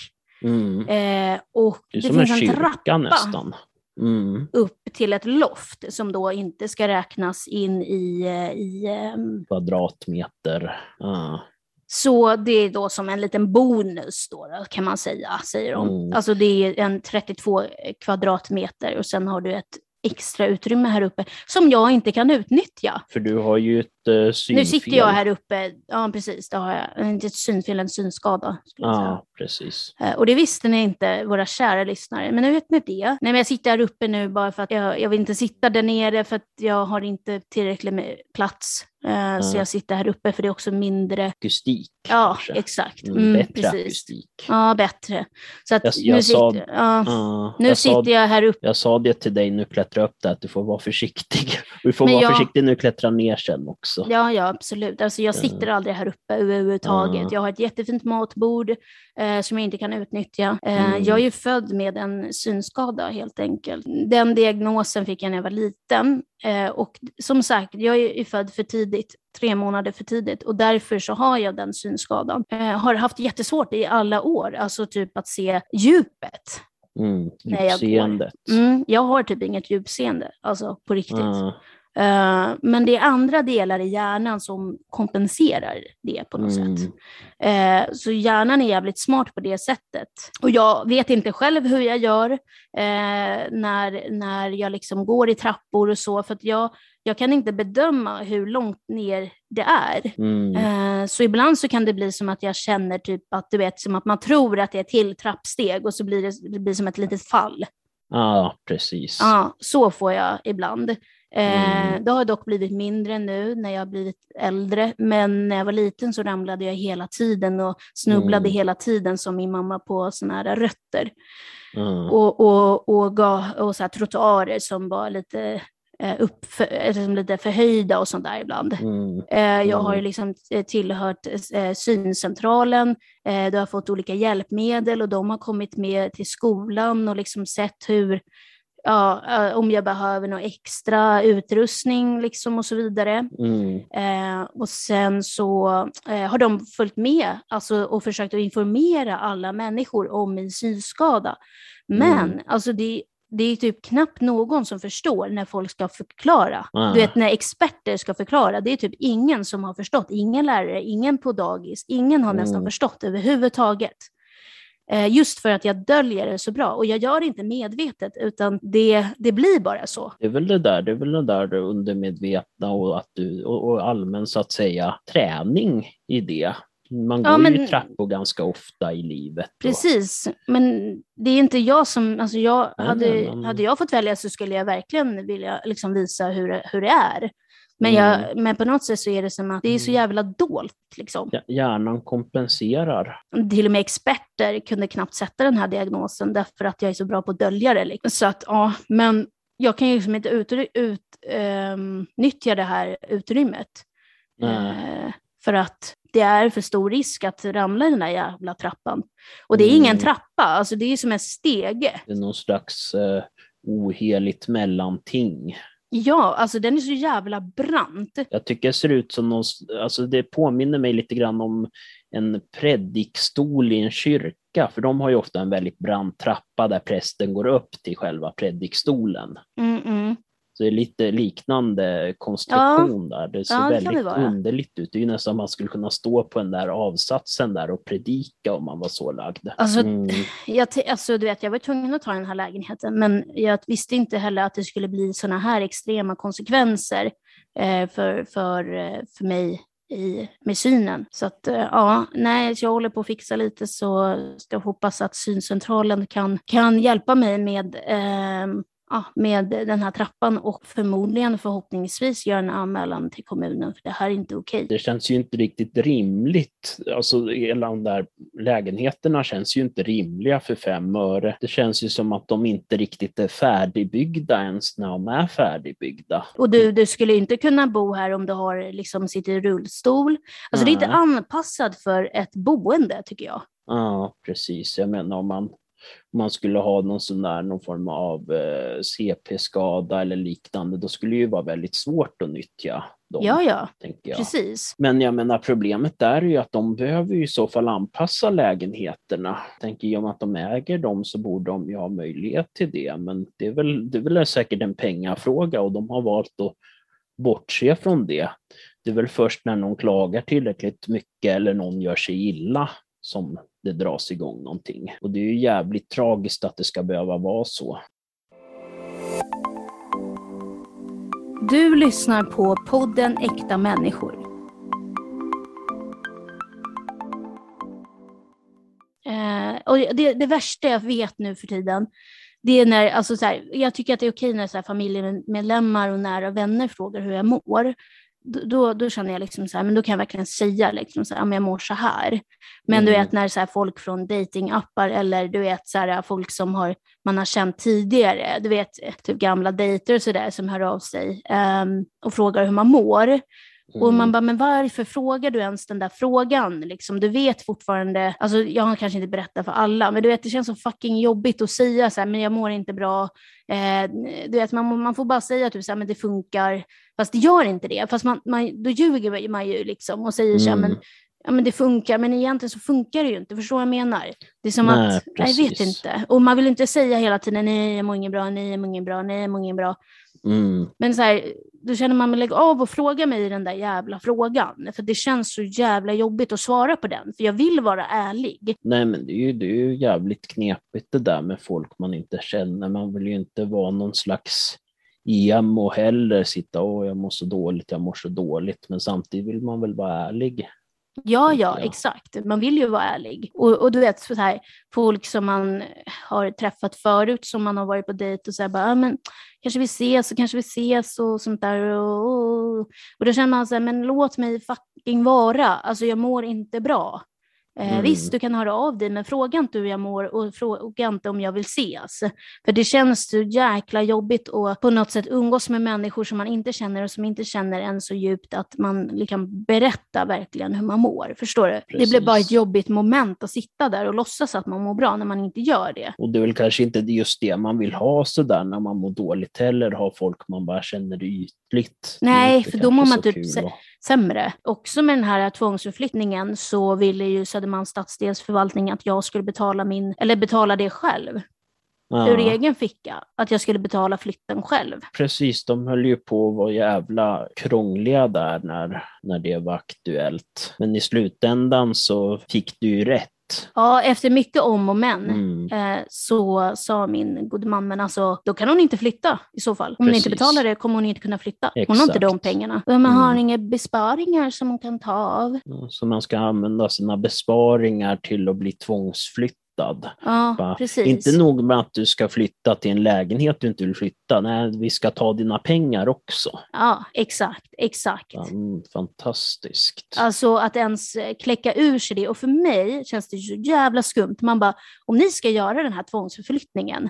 mm, eh, och det det, en finns en, kyrka trappa nästan. Mm, upp till ett loft som då inte ska räknas in i, eh, i ehm, kvadratmeter. Ja. Så det är då som en liten bonus då, då kan man säga, säger de. Mm. Alltså det är en 32 kvadratmeter och sen har du ett extra utrymme här uppe som jag inte kan utnyttja. För du har ju ett uh, synfel. Nu sitter jag här uppe, ja precis, det har jag, inte ett synfel, en synskada. Ja, precis. Eh, Och det visste ni inte, våra kära lyssnare. Men nu vet ni det. Nej, men jag sitter här uppe nu bara för att jag, jag vill inte sitta där nere för att jag har inte tillräckligt med plats. Eh, Så Ja. jag sitter här uppe för det är också mindre. Akustik. Ja, kanske. exakt. Mm, Mm, bättre precis. akustik. Ja, bättre. Så att Jag- nu, jag sa- sitter, ja, Ja, nu jag sa sitter jag här uppe. Jag sa det till dig, nu klättra upp där, att du får vara försiktig. Du får Men vara jag- försiktig nu, klättra ner sen också. Ja, ja, absolut. Alltså, jag sitter aldrig här uppe överhuvudtaget. Ja. Jag har ett jättefint matbord eh, som jag inte kan utnyttja. Eh, Mm. Jag är ju född med en synskada helt enkelt. Den diagnosen fick jag när jag var liten. Eh, och som sagt, jag är ju född för tidigt, tre månader för tidigt. Och därför så har jag den synskadan. Eh, har haft jättesvårt i alla år, alltså typ att se djupet. Mm, När jag djupseendet. Mm, jag har typ inget djupseende, alltså på riktigt. Ja, Eh, men det är andra delar i hjärnan som kompenserar det på något Mm. sätt. Eh, så hjärnan är jävligt smart på det sättet. Och jag vet inte själv hur jag gör eh, när, när jag liksom går i trappor och så, för att jag, jag kan inte bedöma hur långt ner det är. mm, så ibland så kan det bli som att jag känner typ att du vet, som att man tror att det är ett till trappsteg och så blir det, det blir som ett litet fall. ja, precis. Ja, så får jag ibland. Eh, Mm. Det har dock blivit mindre nu när jag har blivit äldre, men när jag var liten så ramlade jag hela tiden och snubblade Mm. hela tiden som min mamma på såna här rötter Ja, och, och, och, ga, och så här trottoarer som var lite, eh, uppför, eller som lite förhöjda och sånt där ibland. mm, Eh, Jag har Mm. liksom eh, tillhört eh, syncentralen, eh, du har fått olika hjälpmedel och de har kommit med till skolan och liksom sett hur, ja, eh, om jag behöver någon extra utrustning liksom och så vidare. mm, Eh, och sen så eh, har de följt med alltså, och försökt att informera alla människor om min synskada. Men Mm. alltså det, det är typ knappt någon som förstår när folk ska förklara. Ah. Du vet när experter ska förklara, det är typ ingen som har förstått. Ingen lärare, ingen på dagis, ingen har nästan Mm. förstått överhuvudtaget. Eh, just för att jag döljer det så bra. Och jag gör det inte medvetet, utan det, det blir bara så. Det är väl det där, det är väl det där undermedvetna och, att du, och, och allmän så att säga träning i det. Man går Ja, ju men- trappor ganska ofta i livet. och- Precis, men det är inte jag som, alltså jag, Nej, hade, nej, men- hade jag fått välja så skulle jag verkligen vilja liksom visa hur, hur det är. Men, Mm. jag, men på något sätt så är det som att det är så Mm. jävla dolt. Liksom. Hjärnan kompenserar. Till och med experter kunde knappt sätta den här diagnosen därför att jag är så bra på att dölja det. Liksom. Så att, ja, men jag kan ju liksom inte utnyttja ut, nyttja det här utrymmet. Eh, för att det är för stor risk att ramla i den där jävla trappan. Och det är ingen Mm. trappa, alltså det är som en stege. Det är någon slags eh, oheligt mellanting. Ja, alltså den är så jävla brant. Jag tycker det ser ut som någon, alltså det påminner mig lite grann om en predikstol i en kyrka, för de har ju ofta en väldigt brant trappa där prästen går upp till själva predikstolen. Mm -mm. Lite liknande konstruktion där. Det ser Ja, det väldigt underligt ut. Det är ju nästan man skulle kunna stå på den där avsatsen där och predika om man var så lagd. Alltså, Mm. Jag, alltså, du vet, jag var tvungen att ta den här lägenheten, men jag visste inte heller att det skulle bli sådana här extrema konsekvenser eh, för, för, eh, för mig i, med synen. Så att, eh, ja, nej, jag håller på att fixa lite så ska jag hoppas att syncentralen kan, kan hjälpa mig med ehm, Ja, med den här trappan och förmodligen förhoppningsvis göra en anmälan till kommunen för det här är inte okej. Det känns ju inte riktigt rimligt. Alltså hela de där lägenheterna känns ju inte rimliga för fem öre. Det känns ju som att de inte riktigt är färdigbyggda ens när de är färdigbyggda. Och du, du skulle inte kunna bo här om du har, liksom, sitter i rullstol. Alltså det är inte Nej. anpassat för ett boende tycker jag. Ja, precis. Jag menar om man, man skulle ha någon sån där, någon form av eh, CP-skada eller liknande, då skulle det ju vara väldigt svårt att nyttja dem, Ja, ja, jag. precis. Men jag menar problemet där är ju att de behöver ju i så fall anpassa lägenheterna. Tänker jag om att de äger dem så borde de ju ha möjlighet till det. Men det är väl, det är väl säkert en pengafråga och de har valt att bortse från det. Det är väl först när någon klagar tillräckligt mycket eller någon gör sig illa som det dras igång någonting. Och det är ju jävligt tragiskt att det ska behöva vara så. Du lyssnar på podden Äkta människor. Eh, och det, det värsta jag vet nu för tiden, det är när, alltså så här, jag tycker att det är okej när så här, familjemedlemmar och nära vänner frågar hur jag mår. Då, då, känner jag liksom så här, men då kan jag verkligen säga liksom så här, "Ja, men jag mår så här. Men du Mm. vet när så här, folk från datingappar eller du vet så här, folk som har, man har känt tidigare, du vet typ gamla dejter och sådär som hör av sig ehm, och frågar hur man mår. Och Mm. man bara, men varför frågar du ens den där frågan? Liksom, du vet fortfarande, alltså jag har kanske inte berättat för alla, men du vet det känns så fucking jobbigt att säga så här, men jag mår inte bra. Eh, du vet, man, man får bara säga typ så här, men det funkar, fast det gör inte det. Fast man, man, då ljuger man ju liksom och säger så här, Mm. men, ja, men det funkar, men egentligen så funkar det ju inte, förstår vad jag menar? Det är som Nej, att, nej, jag vet precis. inte. Och man vill inte säga hela tiden, nej jag mår ingen bra, nej jag mår ingen bra, nej jag mår ingen bra. Mm. Men så här, då känner man, lägg av och fråga mig den där jävla frågan. För det känns så jävla jobbigt att svara på den. För jag vill vara ärlig. Nej, men det är, ju, det är ju jävligt knepigt det där med folk man inte känner. Man vill ju inte vara någon slags emo heller, sitta och jag mår så dåligt, jag mår så dåligt. Men samtidigt vill man väl vara ärlig. Ja, ja, exakt. Man vill ju vara ärlig. Och, och du vet, så här, folk som man har träffat förut, som man har varit på dejt och så här, bara, men kanske vi ses och kanske vi ses och sånt där. Och, och, och då känner man så här, men låt mig fucking vara. Alltså jag mår inte bra. Eh, Mm. Visst, du kan höra av dig, men fråga inte hur jag mår och fråga inte om jag vill ses. För det känns så jäkla jobbigt att på något sätt umgås med människor som man inte känner och som inte känner en så djupt att man kan berätta verkligen hur man mår. Förstår du? Det blir Precis. bara ett jobbigt moment att sitta där och låtsas att man mår bra när man inte gör det. Och det är väl kanske inte just det man vill ha sådär när man mår dåligt heller, ha folk man bara känner ytligt. Nej, för då mår man typ att- sämre. Också med den här tvångsförflyttningen så ville ju Södermalms stadsdelsförvaltning att jag skulle betala min, eller betala det själv, ur Ja. egen ficka. Att jag skulle betala flytten själv. Precis, de höll ju på att vara jävla krångliga där när, när det var aktuellt. Men i slutändan så fick du ju rätt. Ja, efter mycket om och men. Mm. eh, så sa min gode man, men alltså, då kan hon inte flytta i så fall. Om ni inte betalar det kommer hon inte kunna flytta. Hon har inte Exakt. de pengarna. Men har Mm. inga besparingar som hon kan ta av? Så man ska använda sina besparingar till att bli tvångsflyttad. Ja. Inte nog med att du ska flytta till en lägenhet du inte vill flytta, nej, vi ska ta dina pengar också. Ja, exakt, exakt. Mm, fantastiskt. Alltså att ens eh, kläcka ur sig det. Och för mig känns det så jävla skumt. Man bara, om ni ska göra den här tvångsförflyttningen,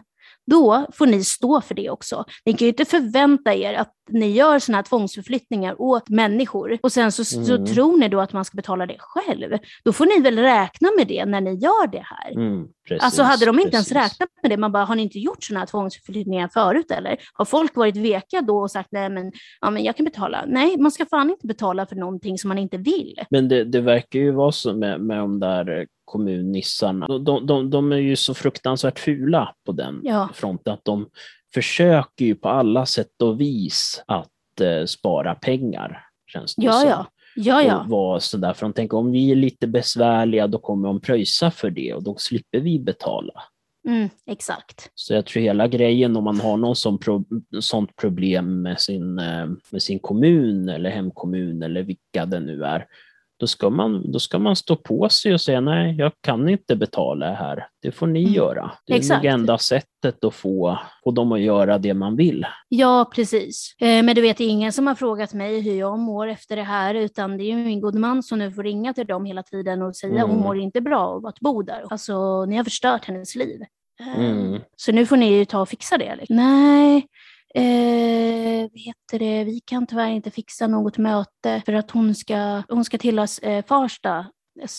då får ni stå för det också. Ni kan ju inte förvänta er att ni gör sådana här tvångsförflyttningar åt människor och sen så, Mm. så tror ni då att man ska betala det själv. Då får ni väl räkna med det när ni gör det här. Mm, precis, Alltså hade de inte ens precis. räknat med det, man bara, har ni inte gjort sådana här tvångsförflyttningar förut eller? Har folk varit veka då och sagt, nej men, ja, men jag kan betala? Nej, man ska fan inte betala för någonting som man inte vill. Men det, det verkar ju vara så med, med de där kommunnissarna. De, de, de, är ju så fruktansvärt fula på den Ja. fronten att de försöker ju på alla sätt och vis att eh, spara pengar. Känns det Ja, som. ja. Ja, ja. Och vara sådär, för de tänker om vi är lite besvärliga då kommer de pröjsa för det och då slipper vi betala. Mm, exakt. Så jag tror hela grejen om man har någon sån pro, sånt problem med sin, eh, med sin kommun eller hemkommun eller vilka det nu är, då ska, man, då ska man stå på sig och säga nej, jag kan inte betala det här. Det får ni Mm. göra. Det är Exakt. nog enda sättet att få, få dem att göra det man vill. Ja, precis. Eh, men du vet, det är ingen som har frågat mig hur jag mår efter det här, utan det är ju min god man som nu får ringa till dem hela tiden och säga Mm. hon mår inte bra av att bo där. Alltså, ni har förstört hennes liv. Eh, Mm. Så nu får ni ju ta och fixa det. Liksom. Nej, eh, vad heter det? vi kan tyvärr inte fixa något möte för att hon ska, hon ska till oss eh, Farsta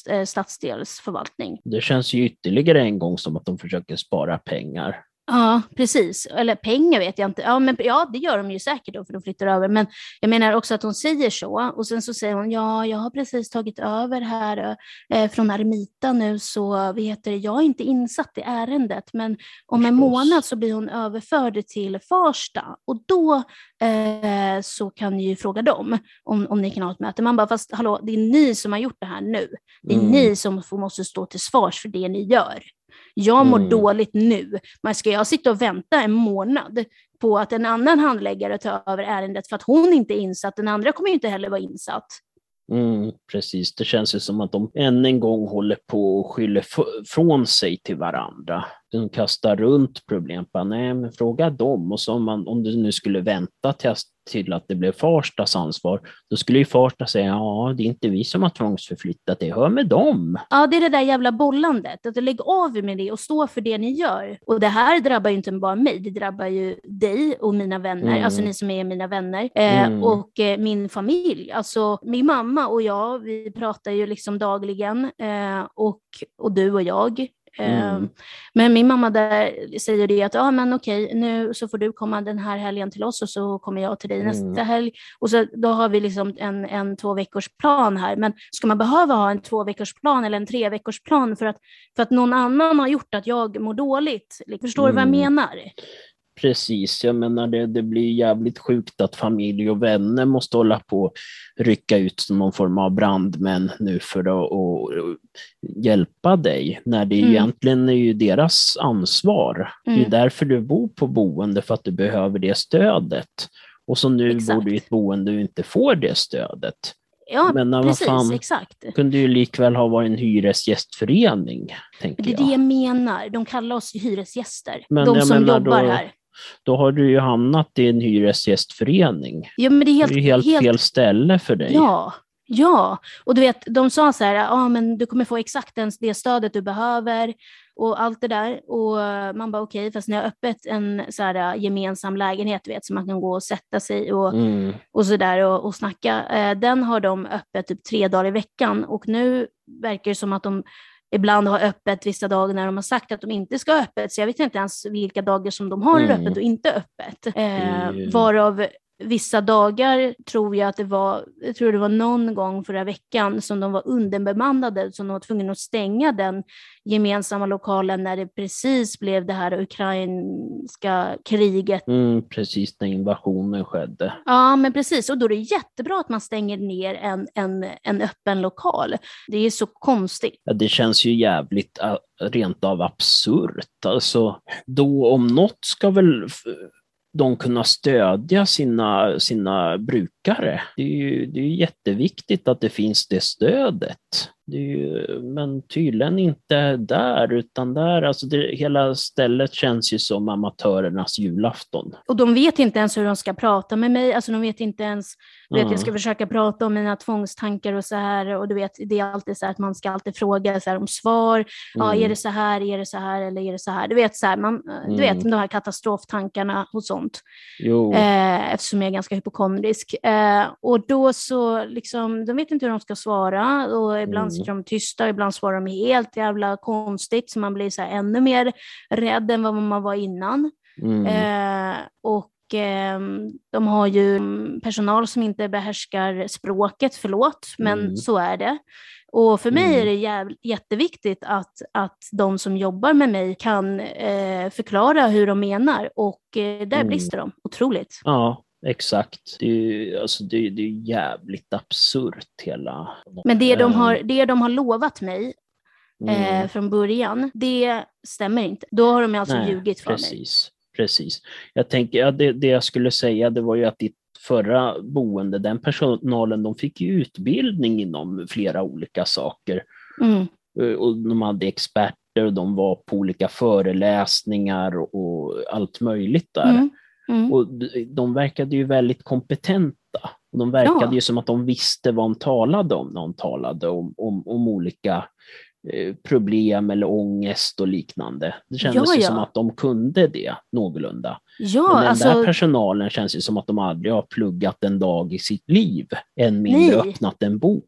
eh, stadsdelsförvaltning. Det känns ju ytterligare en gång som att de försöker spara pengar. Ja, precis. Eller pengar vet jag inte. Ja, men, ja, det gör de ju säkert då, för de flyttar över. Men jag menar också att hon säger så. Och sen så säger hon, ja, jag har precis tagit över här eh, från Armita nu, så heter det, jag är inte insatt i ärendet. Men om en månad så blir hon överförd till Farsta. Och då eh, så kan ni ju fråga dem om, om ni kan ha ett möte. Man bara, fast hallå, det är ni som har gjort det här nu. Det är Mm. ni som får, måste stå till svars för det ni gör. Jag mår Mm. dåligt nu, men ska jag sitta och vänta en månad på att en annan handläggare tar över ärendet för att hon inte är insatt, den andra kommer ju inte heller vara insatt. Mm, precis, det känns ju som att de än en gång håller på och skyller från sig till varandra. De kastar runt problem. Bara, Nej, men fråga dem. Och så om, man, om du nu skulle vänta till, till att det blev Farstas ansvar, då skulle ju Farsta säga ja, det är inte vi som har tvångsförflyttat det, hör med dem. Ja, det är det där jävla bollandet. Att lägg av med det och stå för det ni gör. Och det här drabbar ju inte bara mig, det drabbar ju dig och mina vänner, Mm. alltså ni som är mina vänner, eh, Mm. och eh, min familj. Alltså min mamma och jag, vi pratar ju liksom dagligen, eh, och, och du och jag. Mm. Men min mamma där säger det att, ja men okej, nu så får du komma den här helgen till oss och så kommer jag till dig Mm. nästa helg. Och så, då har vi liksom en, en två veckors plan här. Men ska man behöva ha en två veckors plan eller en tre veckors plan för att, för att någon annan har gjort att jag mår dåligt? Liksom, Förstår du vad jag Mm. menar? Precis, jag menar det, det blir jävligt sjukt att familj och vänner måste hålla på och rycka ut som någon form av brandmän nu för att och, och hjälpa dig, när det Mm. egentligen är ju deras ansvar. Det är Mm. därför du bor på boende, för att du behöver det stödet. Och så nu Exakt. bor du i ett boende och inte får det stödet. Ja, Men vad precis, fan. exakt. Kunde ju likväl ha varit en hyresgästförening, tänker Det är jag. det jag menar. De kallar oss hyresgäster. Men de som menar jobbar då- här. Då har du ju hamnat i en hyresgästförening. Ja, men det är helt, det är helt, helt fel ställe för dig. Ja, ja. Och du vet, de sa så här, ja men du kommer få exakt det stödet du behöver och allt det där. Och man bara okej, fast ni har öppet en så här, gemensam lägenhet, vet, så man kan gå och sätta sig och, Mm. och så där och, och snacka. Eh, den har de öppet typ tre dagar i veckan och nu verkar det som att de ibland har öppet vissa dagar när de har sagt att de inte ska ha öppet, så jag vet inte ens vilka dagar som de har Mm. öppet och inte öppet. Eh, Mm. varav vissa dagar tror jag att det var, jag tror det var någon gång förra veckan som de var underbemannade, så de var tvungna att stänga den gemensamma lokalen när det precis blev det här ukrainska kriget. Mm, precis när invasionen skedde. Ja, men precis. Och då är det jättebra att man stänger ner en, en, en öppen lokal. Det är så konstigt. Ja, det känns ju jävligt äh, rent av absurt. Alltså, då om något ska väl de kunna stödja sina, sina brukare. Det är ju det är ju jätteviktigt att det finns det stödet. Ju, men tydligen inte där, utan där, alltså det, hela stället känns ju som amatörernas julafton. Och de vet inte ens hur de ska prata med mig, alltså de vet inte ens, du vet, Ja. jag ska försöka prata om mina tvångstankar och så här, och du vet, det är alltid så här att man ska alltid fråga så här, om svar, ja, Mm. är det så här, är det så här, eller är det så här, du vet, så här, man, du vet, Mm. de här katastroftankarna och sånt. Jo, eh, eftersom jag är ganska hypokondrisk. Eh, och då så, liksom, de vet inte hur de ska svara och ibland Mm. Sitter de tysta ibland svarar de helt jävla konstigt så man blir så ännu mer rädd än vad man var innan. mm. Eh, och ehm, de har ju mm, personal som inte behärskar språket, förlåt, men Mm. så är det. Och för mig Mm. är det jäv- jätteviktigt att, att de som jobbar med mig kan eh, förklara hur de menar och eh, där Mm. brister de otroligt. Ja, exakt. Det är, ju- alltså, det, är- det är jävligt absurt hela... Men det de Eh, har, det de har lovat mig eh, mm, från början, det stämmer inte. Då har de alltså Nej, ljugit för mig. precis, precis. Jag tänker, ja, det, det jag skulle säga det var ju att ditt förra boende, den personalen, de fick ju utbildning inom flera olika saker. Mm. Eh, Och de hade experter och de var på olika föreläsningar och, och allt möjligt där. Mm. Mm. Och de verkade ju väldigt kompetenta. Och de verkade Ja. ju som att de visste vad de talade om när de talade om, om, om olika eh, problem eller ångest och liknande. Det kändes Ja, ju ja. som att de kunde det någorlunda. Ja, Men den alltså, där personalen känns ju som att de aldrig har pluggat en dag i sitt liv, än mindre Nej. öppnat en bok.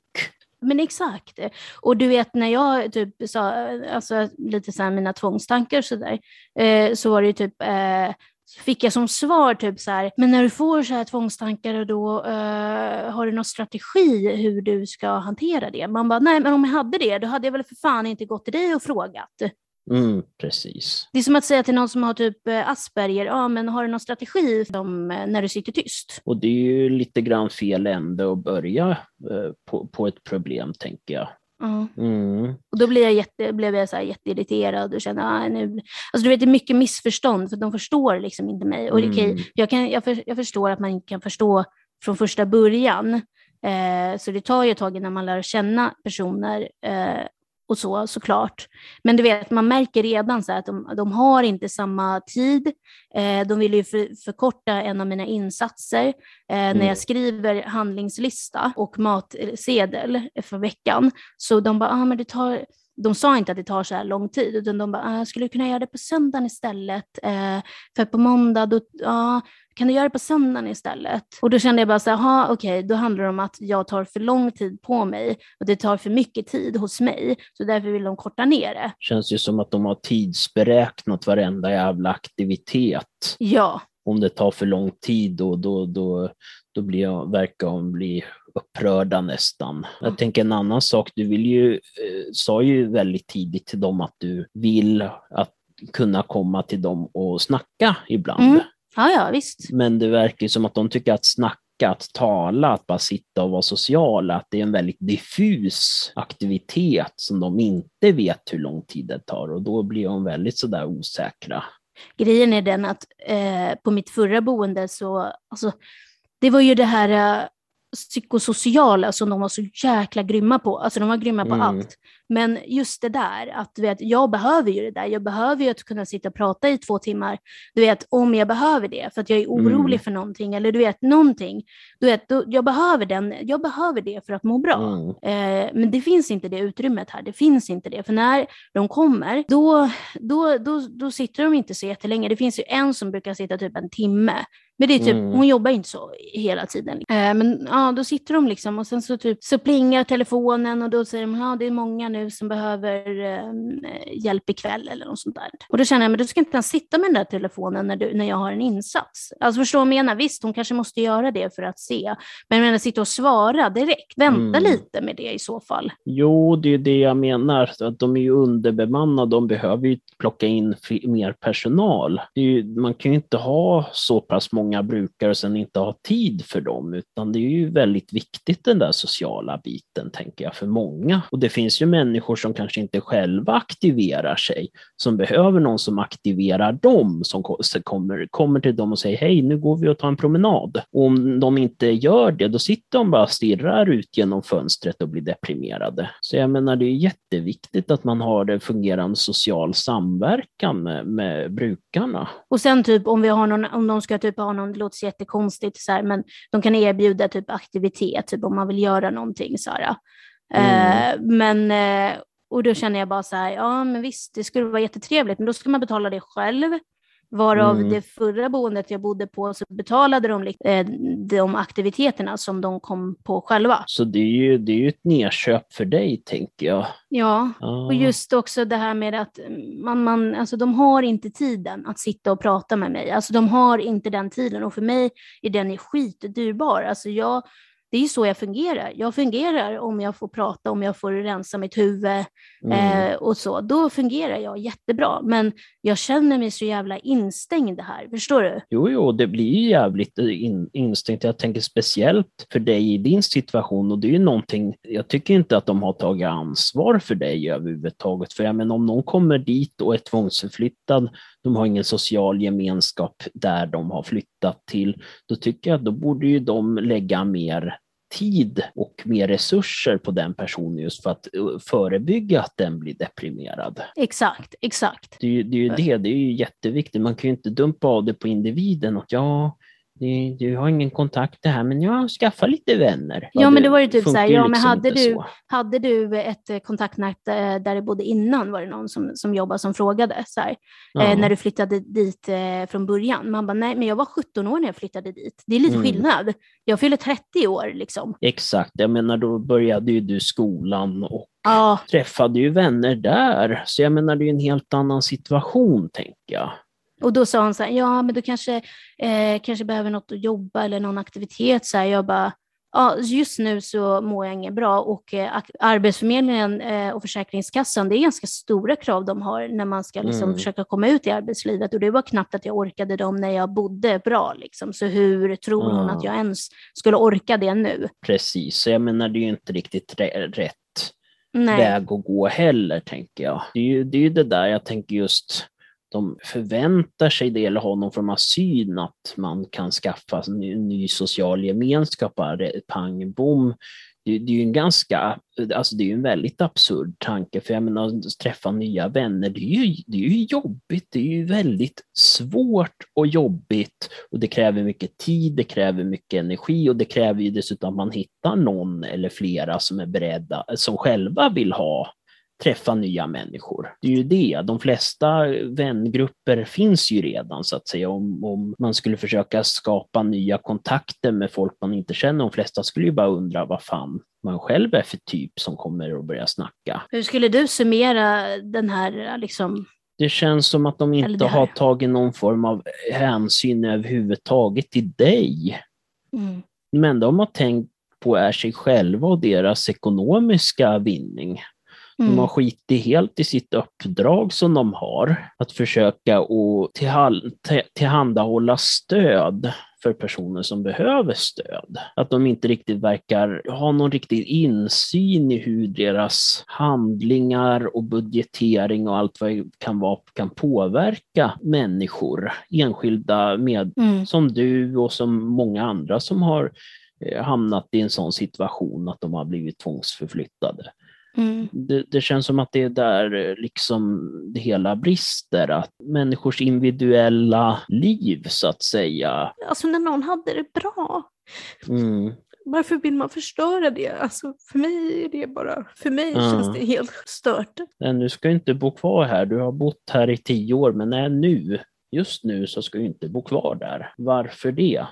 men exakt. Och du vet när jag typ sa, alltså lite så här mina tvångstankar och sådär, eh, så var det ju typ, eh, så fick jag som svar typ så här, men när du får så här tvångstankar då eh, har du någon strategi hur du ska hantera det? Man bara, nej men om jag hade det, då hade jag väl för fan inte gått till dig och frågat. Mm, precis. Det är som att säga till någon som har typ eh, Asperger, ja men har du någon strategi dem, eh, när du sitter tyst? Och det är ju lite grann fel ände att börja på, på ett problem, tänker jag. Mm. Och då blir jag jätte, blev jag så här jätteirriterad och kände, ah, nu... Alltså du vet, det är mycket missförstånd för de förstår liksom inte mig. Och Mm. jag, kan, jag, för, jag förstår att man inte kan förstå från första början. Eh, så det tar ju ett tag innan man lär känna personer eh, och så såklart. Men du vet, man märker redan så att de, de har inte samma tid. Eh, de vill ju för, förkorta en av mina insatser. Eh, När Mm. jag skriver handlingslista och matsedel för veckan, så de bara, ah, men det tar, de sa inte att det tar så här lång tid, utan de bara, ah, jag skulle kunna göra det på söndagen istället, eh, för på måndag, då, ja, kan du göra det på söndagen istället? Och då kände jag bara så här, "Aha, okej, då handlar det om att jag tar för lång tid på mig och det tar för mycket tid hos mig, så därför vill de korta ner det. Känns ju som att de har tidsberäknat varenda jävla aktivitet. Ja, Om det tar för lång tid då, då, då, då blir jag, verkar de bli upprörda nästan. Jag tänker en annan sak, du vill ju, eh, sa ju väldigt tidigt till dem att du vill att kunna komma till dem och snacka ibland. Mm. ja, ja visst. Men det verkar som att de tycker att snacka, att tala, att bara sitta och vara sociala, att det är en väldigt diffus aktivitet som de inte vet hur lång tid det tar och då blir de väldigt sådär osäkra. Grejen är den att eh, på mitt förra boende så, alltså, det var ju det här eh, psykosociala som de var så jäkla grymma på. Alltså de var grymma på Mm. allt. Men just det där, att du vet, jag behöver ju det där. Jag behöver ju att kunna sitta och prata i två timmar. Du vet, om jag behöver det, för att jag är orolig Mm. för någonting, eller du vet, någonting. Du vet, då, jag, behöver den, jag behöver det för att må bra. Mm. Eh, men det finns inte det utrymmet här. Det finns inte det. För när de kommer, då, då, då, då sitter de inte så jättelänge. Det finns ju en som brukar sitta typ en timme. Men det är typ, Mm. hon jobbar inte så hela tiden. Eh, men ja, då sitter de liksom och sen så, typ, så plingar telefonen och då säger de ja, det är många nu som behöver eh, hjälp ikväll eller något sånt där. Och då känner jag, men du ska inte ens sitta med den där telefonen när, du, när jag har en insats. Alltså förstå vad jag menar? Visst, hon kanske måste göra det för att se. Men jag menar, sitta och svara direkt. Vänta Mm. lite med det i så fall. Jo, det är det jag menar. Att de är ju underbemannade. De behöver ju plocka in mer personal. Ju, man kan ju inte ha så pass många brukare och sen inte ha tid för dem, utan det är ju väldigt viktigt den där sociala biten, tänker jag, för många. Och det finns ju människor människor som kanske inte själva aktiverar sig, som behöver någon som aktiverar dem, som kommer, kommer till dem och säger hej, nu går vi och tar en promenad. Och om de inte gör det, då sitter de bara och stirrar ut genom fönstret och blir deprimerade. Så jag menar, det är jätteviktigt att man har en fungerande social samverkan med, med brukarna. Och sen typ om vi har någon, om de ska typ ha någon, det låter jättekonstigt, så här, men de kan erbjuda typ aktivitet, typ om man vill göra någonting. Så här. Mm. Eh, men, eh, och då känner jag bara så här, ja men visst, det skulle vara jättetrevligt, men då ska man betala det själv. Varav mm. det förra boendet jag bodde på så betalade de eh, de aktiviteterna som de kom på själva. Så det är ju, det är ju ett nedköp för dig, tänker jag. Ja, ah. och just också det här med att man, man, alltså de har inte tiden att sitta och prata med mig. Alltså de har inte den tiden och för mig är den skitdyrbar. Alltså jag det är så jag fungerar. Jag fungerar om jag får prata, om jag får rensa mitt huvud mm. eh, och så. Då fungerar jag jättebra. Men jag känner mig så jävla instängd här, förstår du? Jo, jo, det blir jävligt in, instängt. Jag tänker speciellt för dig i din situation och det är ju någonting, jag tycker inte att de har tagit ansvar för dig överhuvudtaget. För jag menar, om någon kommer dit och är tvångsförflyttad, de har ingen social gemenskap där de har flyttat till, då tycker jag att då borde ju de lägga mer tid och mer resurser på den personen just för att uh, förebygga att den blir deprimerad. Exakt, exakt. Det är ju det, är ju det, det är ju jätteviktigt. Man kan ju inte dumpa av det på individen och ja, du har ingen kontakt det här, men jag skaffar lite vänner. Ja, men det var ju typ så här, ja, men liksom hade du, hade du ett eh, kontaktnät eh, där du bodde innan, var det någon som, som jobbade som frågade, så här, ja. eh, när du flyttade dit eh, från början. Man bara, nej, men jag var 17 år när jag flyttade dit. Det är lite mm. skillnad. Jag fyller 30 år liksom. Exakt, jag menar då började ju du skolan och ja. träffade ju vänner där. Så jag menar, det är en helt annan situation, tänker jag. Och då sa hon så här, ja men du kanske, eh, kanske behöver något att jobba eller någon aktivitet. Så här, jag bara, ja just nu så mår jag inget bra och eh, Arbetsförmedlingen eh, och Försäkringskassan, det är ganska stora krav de har när man ska liksom, mm. försöka komma ut i arbetslivet och det var knappt att jag orkade dem när jag bodde bra. Liksom. Så hur tror hon mm. att jag ens skulle orka det nu? Precis, jag menar det är ju inte riktigt rätt Nej. väg att gå heller, tänker jag. Det är ju det, är ju det där jag tänker just de förväntar sig det eller har någon form av syn att man kan skaffa en ny, ny social gemenskap, bara pang bom. Det, det, är ju en ganska, alltså det är en väldigt absurd tanke, för jag menar, träffa nya vänner, det är, ju, det är ju jobbigt, det är ju väldigt svårt och jobbigt och det kräver mycket tid, det kräver mycket energi och det kräver ju dessutom att man hittar någon eller flera som är beredda, som själva vill ha träffa nya människor. Det är ju det. De flesta vängrupper finns ju redan så att säga. Om, om man skulle försöka skapa nya kontakter med folk man inte känner, de flesta skulle ju bara undra vad fan man själv är för typ som kommer och börjar snacka. Hur skulle du summera den här liksom det känns som att de inte har tagit någon form av hänsyn överhuvudtaget till dig. Mm. Men de har tänkt på är sig själva och deras ekonomiska vinning. Mm. De har skitit helt i sitt uppdrag som de har, att försöka tillhandahålla stöd för personer som behöver stöd. Att de inte riktigt verkar ha någon riktig insyn i hur deras handlingar och budgetering och allt vad det kan vara kan påverka människor, enskilda med, mm. som du och som många andra som har eh, hamnat i en sån situation att de har blivit tvångsförflyttade. Mm. Det, det, känns som att det är där eh, liksom det hela brister, att människors individuella liv så att säga. Alltså när någon hade det bra. Mm. Varför vill man förstöra det? Alltså för mig är det bara, för mig ja. känns det helt stört. Nej, du ska inte bo kvar här, du har bott här i tio år, men nej, nu, just nu så ska du inte bo kvar där. Varför det?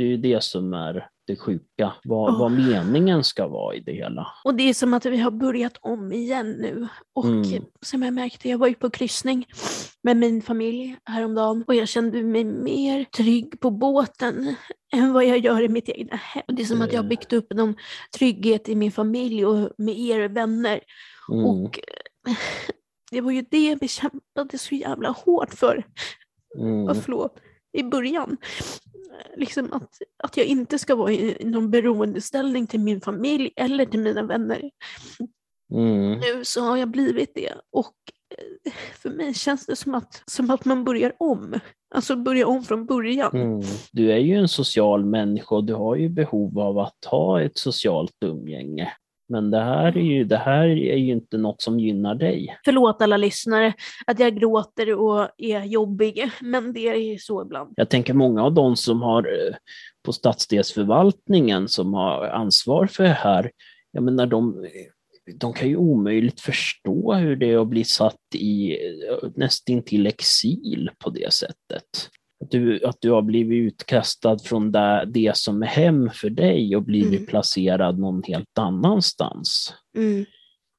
Det är ju det som är det sjuka, vad, oh. vad meningen ska vara i det hela. Och det är som att vi har börjat om igen nu. Och mm. som jag märkte, jag var ju på kryssning med min familj häromdagen och jag kände mig mer trygg på båten än vad jag gör i mitt egna hem. Det är som att jag har byggt upp någon trygghet i min familj och med er vänner. Mm. Och det var ju det vi kämpade så jävla hårt för. Mm. förlåt, i början liksom att, att jag inte ska vara i någon beroendeställning till min familj eller till mina vänner. Mm. Nu så har jag blivit det och eh, för mig känns det som att, som att man börjar om. Alltså börja om från början. Mm. Du är ju en social människa och du har ju behov av att ha ett socialt umgänge. Men det här är ju, det här är ju inte något som gynnar dig. Förlåt alla lyssnare att jag gråter och är jobbig, men det är så ibland. Jag tänker många av de som har eh, på stadsdelsförvaltningen som har ansvar för det här, jag menar de, de kan ju omöjligt förstå hur det är att bli satt i eh, nästintill exil på det sättet. Att du, att du har blivit utkastad från det, det som är hem för dig och blivit Mm. placerad någon helt annanstans. Mm.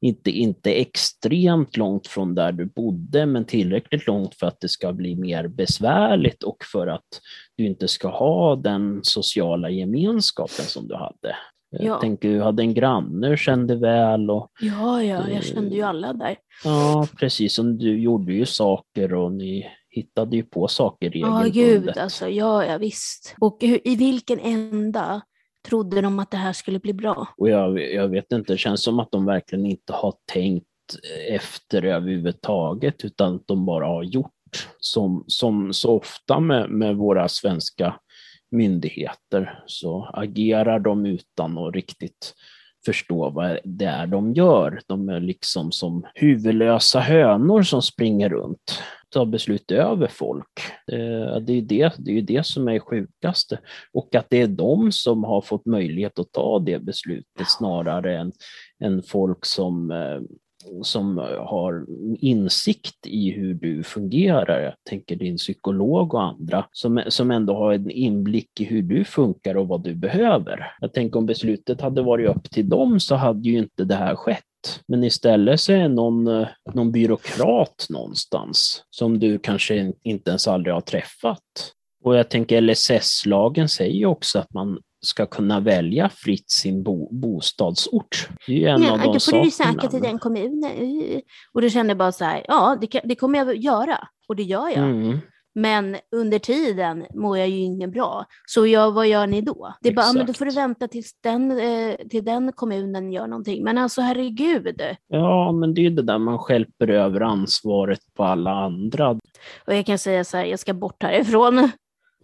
Inte, inte extremt långt från där du bodde, men tillräckligt långt för att det ska bli mer besvärligt och för att du inte ska ha den sociala gemenskapen som du hade. Ja. Jag tänker, du hade en granne du kände väl och Ja, ja, jag kände ju alla där. ja, precis som du gjorde ju saker och ni hittade ju på saker Ja, regelbundet. gud alltså. Ja, ja, visst. Och hur, i vilken ända trodde de att det här skulle bli bra? Och jag, jag vet inte, det känns som att de verkligen inte har tänkt efter överhuvudtaget, utan att de bara har gjort som, som så ofta med, med våra svenska myndigheter, så agerar de utan att riktigt förstå vad det är de gör. De är liksom som huvudlösa hönor som springer runt, tar beslut över folk. Eh, Det är ju det, det, är det som är sjukaste. Och att det är de som har fått möjlighet att ta det beslutet snarare än, än folk som eh, som eh, har insikt i hur du fungerar. Jag tänker din psykolog och andra som, som ändå har en inblick i hur du funkar och vad du behöver. Jag tänker om beslutet hade varit upp till dem så hade ju inte det här skett. Men istället så är någon, eh, någon byråkrat någonstans som du kanske inte ens aldrig har träffat. Och jag tänker LSS-lagen säger ju också att man ska kunna välja fritt sin bo, bostadsort. Det är ju en Ja, av då de får du ju sakerna. söka till den kommunen. Och då kände jag bara så här, ja, det, kan, det kommer jag göra. Och det gör jag. Mm. Men under tiden mår jag ju inget bra. Så jag, vad gör ni då? Det är bara, "Ja, men då får du vänta tills den, eh, till den kommunen gör någonting. Men alltså herregud. Ja, men det är ju det där man stjälper över ansvaret på alla andra. Och jag kan säga så här, jag ska bort härifrån.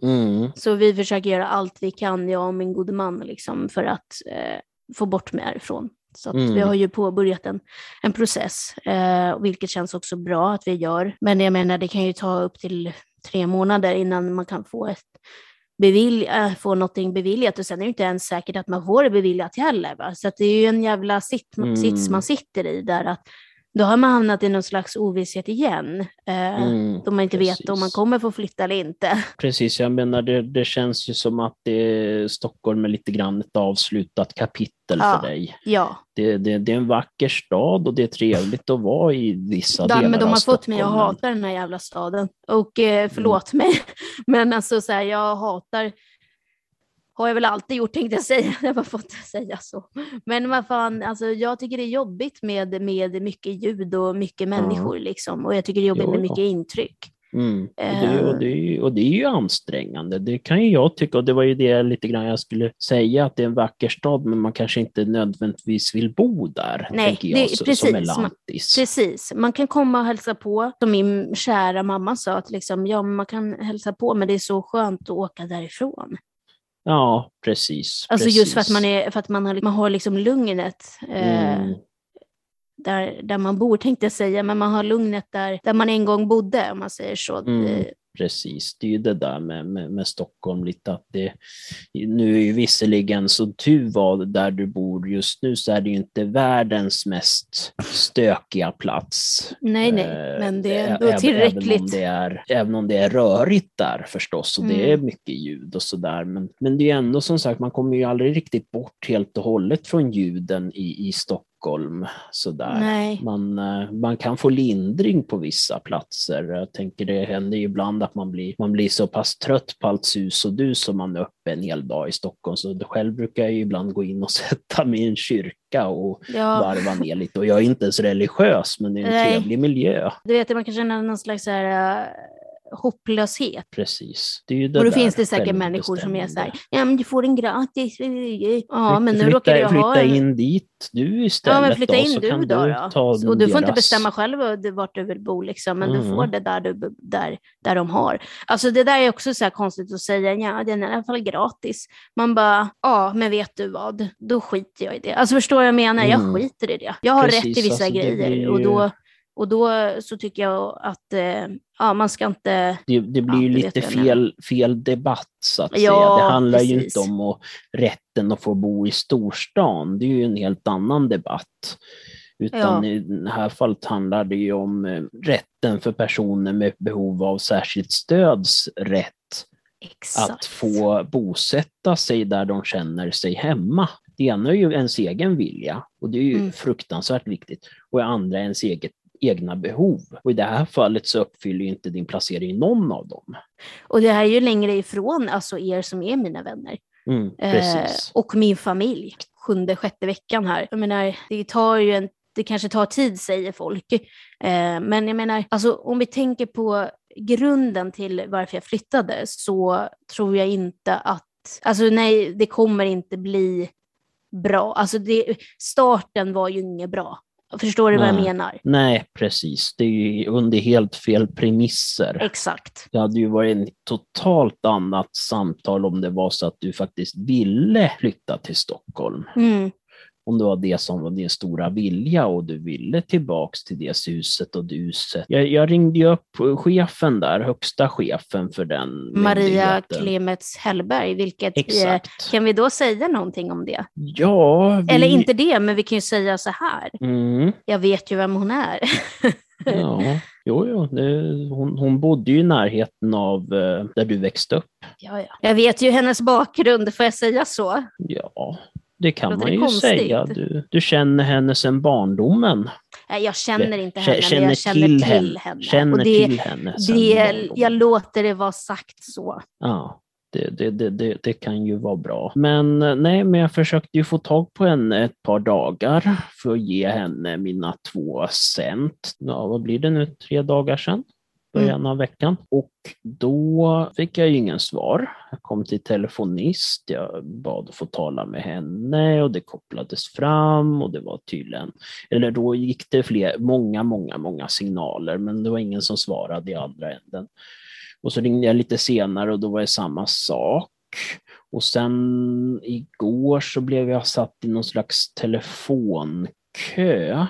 Mm. Så vi försöker göra allt vi kan, jag och min gode man, liksom, för att eh, få bort mig härifrån. Så Mm. vi har ju påbörjat en, en process, eh, vilket känns också bra att vi gör. Men jag menar, det kan ju ta upp till tre månader innan man kan få ett bevilj, äh, få någonting beviljat och sen är det inte ens säkert att man får det beviljat heller. Va? Så det är ju en jävla sitt, Mm. sits man sitter i där att då har man hamnat i någon slags ovisshet igen. Eh, Mm. Då man inte vet om man precis. kommer få flytta eller inte. Precis, jag menar det, det känns ju som att det, Stockholm är lite grann ett avslutat kapitel Ja. för dig. Ja, Det, det, det är en vacker stad och det är trevligt att vara i vissa de, delar men de av har fått mig att hata den här jävla staden. Och eh, förlåt mig, men alltså så här, jag hatar, har jag väl alltid gjort tänkte jag säga, jag bara fått säga så. Men vad fan, alltså jag tycker det är jobbigt med, med mycket ljud och mycket människor liksom. Och jag tycker det är jobbigt Jo, med mycket intryck. Mm. Och, det, Eh. och, det och det är ju ansträngande, det kan ju jag tycka. Och det var ju det lite grann jag skulle säga, att det är en vacker stad, men man kanske inte nödvändigtvis vill bo där, Nej, jag, det- så, precis. är Man-. Precis, man kan komma och hälsa på. Som min kära mamma sa, att liksom, ja, man kan hälsa på, men det är så skönt att åka därifrån. Ja, precis. Alltså precis. just för att man, är, för att man, har, man har liksom lugnet eh, Mm. där, där man bor, tänkte jag säga, men man har lugnet där, där man en gång bodde, om man säger så. Mm. Precis, det är ju det där med, med, med Stockholm lite att det, nu är ju visserligen så tur var där du bor just nu så är det ju inte världens mest stökiga plats. nej, nej, Eh, men det är ändå även- Även om, tillräckligt. det är, även om det är rörigt där förstås och det Mm. är mycket ljud och sådär. Men, men det är ändå som sagt, man kommer ju aldrig riktigt bort helt och hållet från ljuden i, i Stockholm. Sådär. Nej. Man, eh, man kan få lindring på vissa platser. Jag tänker det händer ju ibland att man blir, man blir så pass trött på allt sus och dus som man är uppe en hel dag i Stockholm. Så själv brukar jag ju ibland gå in och sätta mig i en kyrka och Ja, varva ner lite. Och jag är inte ens religiös, men det är en Nej. trevlig miljö. du vet, man kan känna någon slags så här, eh, hopplöshet. Precis. Det ju Och då finns det säkert människor som är så här, ja men du får den gratis. Ja, men nu flytta, råkar jag flytta ha... in dit du istället. Ja, men flytta då, in du då. du då. ta och du får inte deras- bestämma själv vart du vill bo, liksom, men du Mm. får det där, du, där, där de har. Alltså det där är också så konstigt att säga, ja den är i alla fall gratis. Man bara, ja men vet du vad, då skiter jag i det. Alltså förstår du jag menar? Jag Mm. skiter i det. Jag har rätt Precis, till vissa alltså, grejer blir och, ju- då, och då så tycker jag att eh, ja, man ska inte... Det, det blir ju lite fel, fel debatt så att Ja, säga. Det handlar ju precis. inte om att, rätten att få bo i storstan. Det är ju en helt annan debatt. Utan Ja. i det här fallet handlar det ju om eh, rätten för personer med behov av särskilt stöds rätt Exakt. att få bosätta sig där de känner sig hemma. Det ena är ju ens egen vilja och det är ju Mm. fruktansvärt viktigt. Och det andra är ens eget, egna behov. Och i det här fallet så uppfyller ju inte din placering någon av dem. Och det här är ju längre ifrån alltså er som är mina vänner. Mm, Eh, och min familj, sjunde, sjätte veckan här. Jag menar, det tar ju en, det kanske tar tid säger folk. Eh, men jag menar, alltså om vi tänker på grunden till varför jag flyttade så tror jag inte att, alltså nej, det kommer inte bli bra. Alltså det, starten var ju inget bra. Förstår du vad jag Nej. menar? Nej, precis. Det är ju under helt fel premisser. Exakt. Det hade ju varit en totalt annat samtal om det var så att du faktiskt ville flytta till Stockholm. Mm. Om det var det som var din stora vilja och du ville tillbaks till det huset och duset. Jag, jag ringde ju upp chefen där, högsta chefen för den Maria. Klemets Hellberg, vilket Exakt. kan vi då säga någonting om det? Ja, vi... Eller inte det, men vi kan ju säga så här. Mm, Jag vet ju vem hon är. ja, jo, jo. Hon, hon bodde ju i närheten av eh, där du växte upp. Ja, ja. Jag vet ju hennes bakgrund, får jag säga så? Ja, det kan Låter man det ju konstigt? säga. Du, du känner henne sedan barndomen. Nej, jag känner inte henne, men jag känner till henne. Känner det, till henne det, jag låter det vara sagt så. Ja, det, det, det, det, det kan ju vara bra. Men eh, nej, men jag försökte ju få tag på henne ett par dagar för att ge henne mina två cent. Ja, vad blir det nu? Tre dagar sedan? Mm. Början av veckan. Och då fick jag ju ingen svar. Jag kom till telefonist, jag bad att få tala med henne och det kopplades fram och det var tydligen, eller då gick det fler, många, många, många signaler men det var ingen som svarade i andra änden. Och så ringde jag lite senare och då var det samma sak. Och sen igår så blev jag satt i någon slags telefonkö.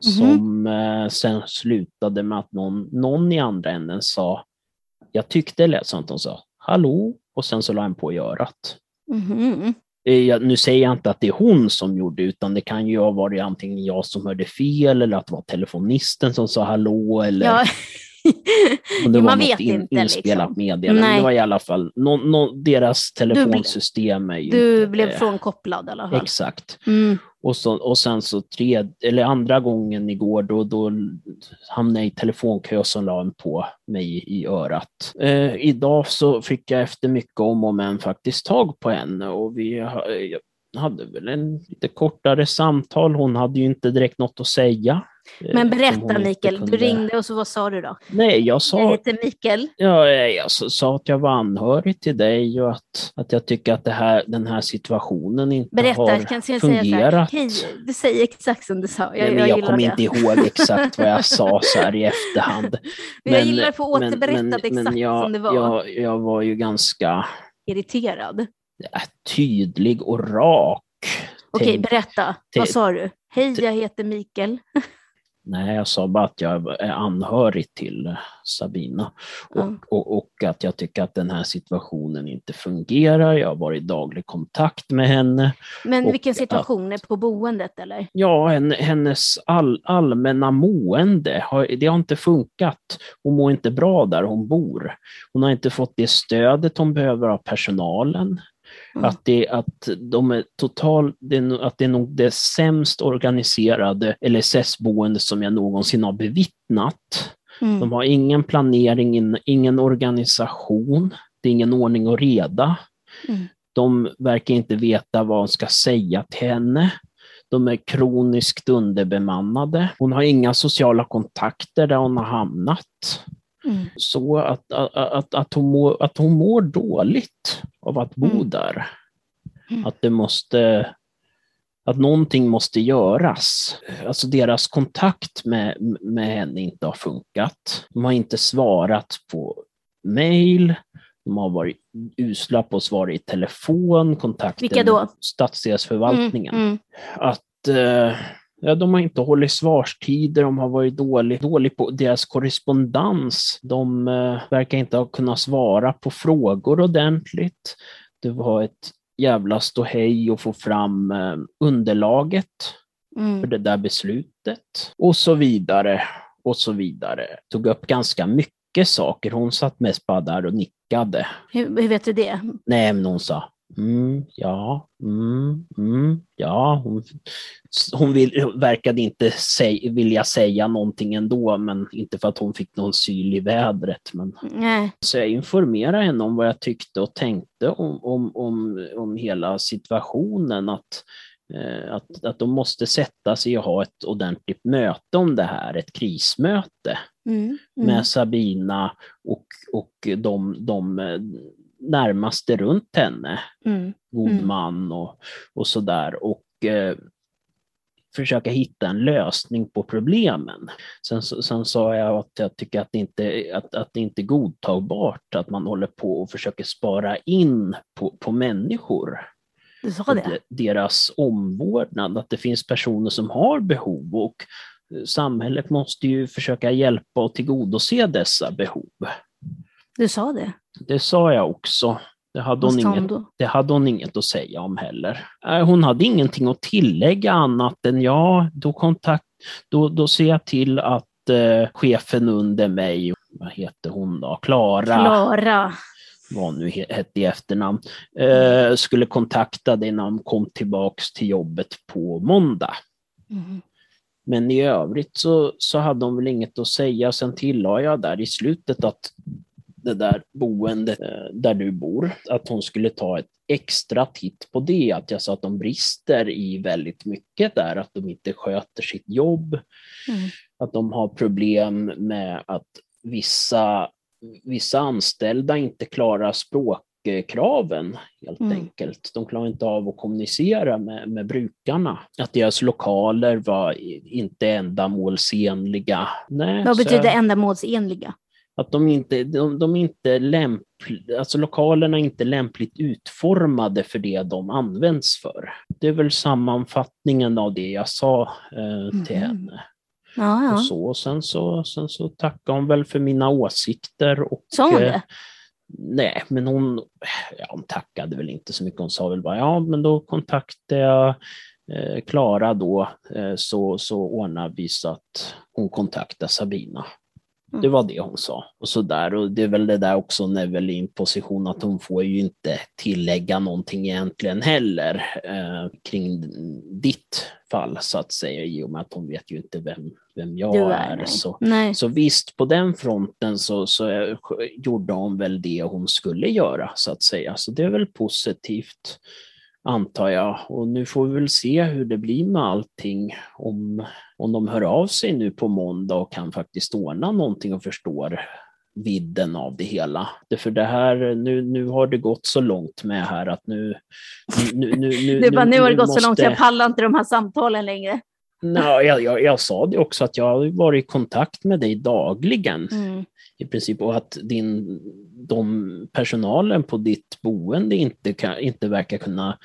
Som eh, sen slutade med att någon, någon i andra änden sa, jag tyckte det lät som att de sa hallå och sen så la han på i örat. Eh, jag- Nu säger jag inte att det är hon som gjorde utan det kan ju ha varit antingen jag som hörde fel eller att det var telefonisten som sa hallå eller Ja. om det Jo, var man något vet in, inte. inspelat Liksom. meddelande. Men. Det var i alla fall, nå nå deras telefonsystem är ju Du inte, blev eh, frånkopplad i alla fall. Exakt. Mm. Och, så, och sen så tre, eller andra gången igår då, då hamnade jag i telefonkö som la en på mig i örat. Eh, idag så fick jag efter mycket om och men faktiskt tag på henne och vi hade väl en lite kortare samtal. Hon hade ju inte direkt något att säga eh, Men berätta Mikael, du ringde och så vad sa du då? Nej, jag Jag sa heter Mikael. Ja, jag s- sa att jag var anhörig till dig och att, att jag tycker att här, den här situationen inte Berätta, har kan jag säga så här, fungerat. du säger exakt som du sa. Jag, Nej, jag, jag kommer det. inte ihåg exakt vad jag sa så här i efterhand. Men jag gillar att få återberättat men, exakt men jag, som det var. Jag, jag var ju ganska Irriterad. tydlig och rak. Okej, berätta. Vad sa du? Hej, jag heter Mikael. Nej, jag sa bara att jag är anhörig till Sabina och, Ja. och, och att jag tycker att den här situationen inte fungerar. Jag har varit i daglig kontakt med henne. Men vilken situation? Är på boendet eller? Ja, hen- hennes all, allmänna mående, har, det har inte funkat. Hon mår inte bra där hon bor. Hon har inte fått det stödet hon behöver av personalen. Mm. Att, det, att, de är total, det är, nog- att det är nog det sämst organiserade LSS-boende som jag någonsin har bevittnat. Mm. De har ingen planering, in- ingen organisation, det är ingen ordning och reda. Mm. De verkar inte veta vad de ska säga till henne. De är kroniskt underbemannade. Hon har inga sociala kontakter där hon har hamnat. Mm. Så att, att, att, hon mår, att hon mår dåligt av att bo Mm. där. Mm. Att det måste att någonting måste göras. Alltså deras kontakt med, med henne inte har funkat. De har inte svarat på mejl. De har varit usla på att svara i telefon, då? med stadsdelsförvaltningen. Mm, mm. Att eh, ja, de har inte hållit svarstider, de har varit dåligt dålig på deras korrespondens. De eh, verkar inte ha kunnat svara på frågor ordentligt. Det var ett jävla ståhej att få fram eh, underlaget för Mm. det där beslutet och så vidare och så vidare. Tog upp ganska mycket saker. Hon satt mest bara där och nickade. Hur, hur vet du det? Nej, men hon sa mm, ja, mm, mm, ja. Hon, hon vill, verkade inte säg, vilja säga någonting ändå, men inte för att hon fick någon syl i vädret. Men Nej. så jag informerade henne om vad jag tyckte och tänkte om, om, om, om hela situationen. Att, eh, att, att de måste sätta sig och ha ett ordentligt möte om det här, ett krismöte Mm. Mm. med Sabina och, och de, de närmaste runt henne, Mm. god Mm. man och, och sådär. Och eh, försöka hitta en lösning på problemen. Sen, sen sa jag att jag tycker att det, inte, att, att det inte är godtagbart att man håller på och försöker spara in på, på människor Du sa det? de- deras omvårdnad, att det finns personer som har behov och eh, samhället måste ju försöka hjälpa och tillgodose dessa behov. Du sa det? Det sa jag också. Det hade, hon inget, det hade hon inget att säga om heller. Hon hade ingenting att tillägga annat än ja, då, kontakt, då, då ser jag till att eh, chefen under mig, vad heter hon då, Klara, Klara. vad nu he- hette i efternamn, eh, skulle kontakta dig när hon kom tillbaks till jobbet på måndag. Mm. Men i övrigt så, så hade hon väl inget att säga. Sen tillade jag där i slutet att det där boendet eh, där du bor, att hon skulle ta ett extra titt på det. Att jag sa att de brister i väldigt mycket där, att de inte sköter sitt jobb, Mm. att de har problem med att vissa, vissa anställda inte klarar språkkraven helt Mm. enkelt. De klarar inte av att kommunicera med, med brukarna. Att deras lokaler var inte ändamålsenliga. Nej, Vad betyder jag- ändamålsenliga? Att de inte, de, de inte lämp, alltså lokalerna är inte lämpligt utformade för det de används för. Det är väl sammanfattningen av det jag sa eh, till Mhm. henne. Ja, ja. Och så, och sen så, sen så tackade hon väl för mina åsikter. Och, Sa hon eh, det? Nej, men hon, ja, hon tackade väl inte så mycket. Hon sa väl bara, ja, men då kontaktade jag eh, Klara då, eh, så, så ordnar vi så att hon kontaktar Sabina. Mm. Det var det hon sa. Och så där. Och det är väl det där också, en position att hon får ju inte tillägga någonting egentligen heller eh, kring ditt fall så att säga, i och med att hon vet ju inte vem, vem jag är. är, så. Nej. Så visst, på den fronten så, så gjorde hon väl det hon skulle göra, så att säga. Så det är väl positivt, antar jag. Och nu får vi väl se hur det blir med allting. Om, om de hör av sig nu på måndag och kan faktiskt ordna någonting och förstår vidden av det hela. För det här, nu, nu har det gått så långt med här att nu... nu, nu, nu är bara, nu har det gått så långt så måste- jag pallar inte de här samtalen längre. Nej, jag, jag, jag sa det också att jag har varit i kontakt med dig dagligen Mm. I princip och att din, de personalen på ditt boende inte, kan, inte verkar kunna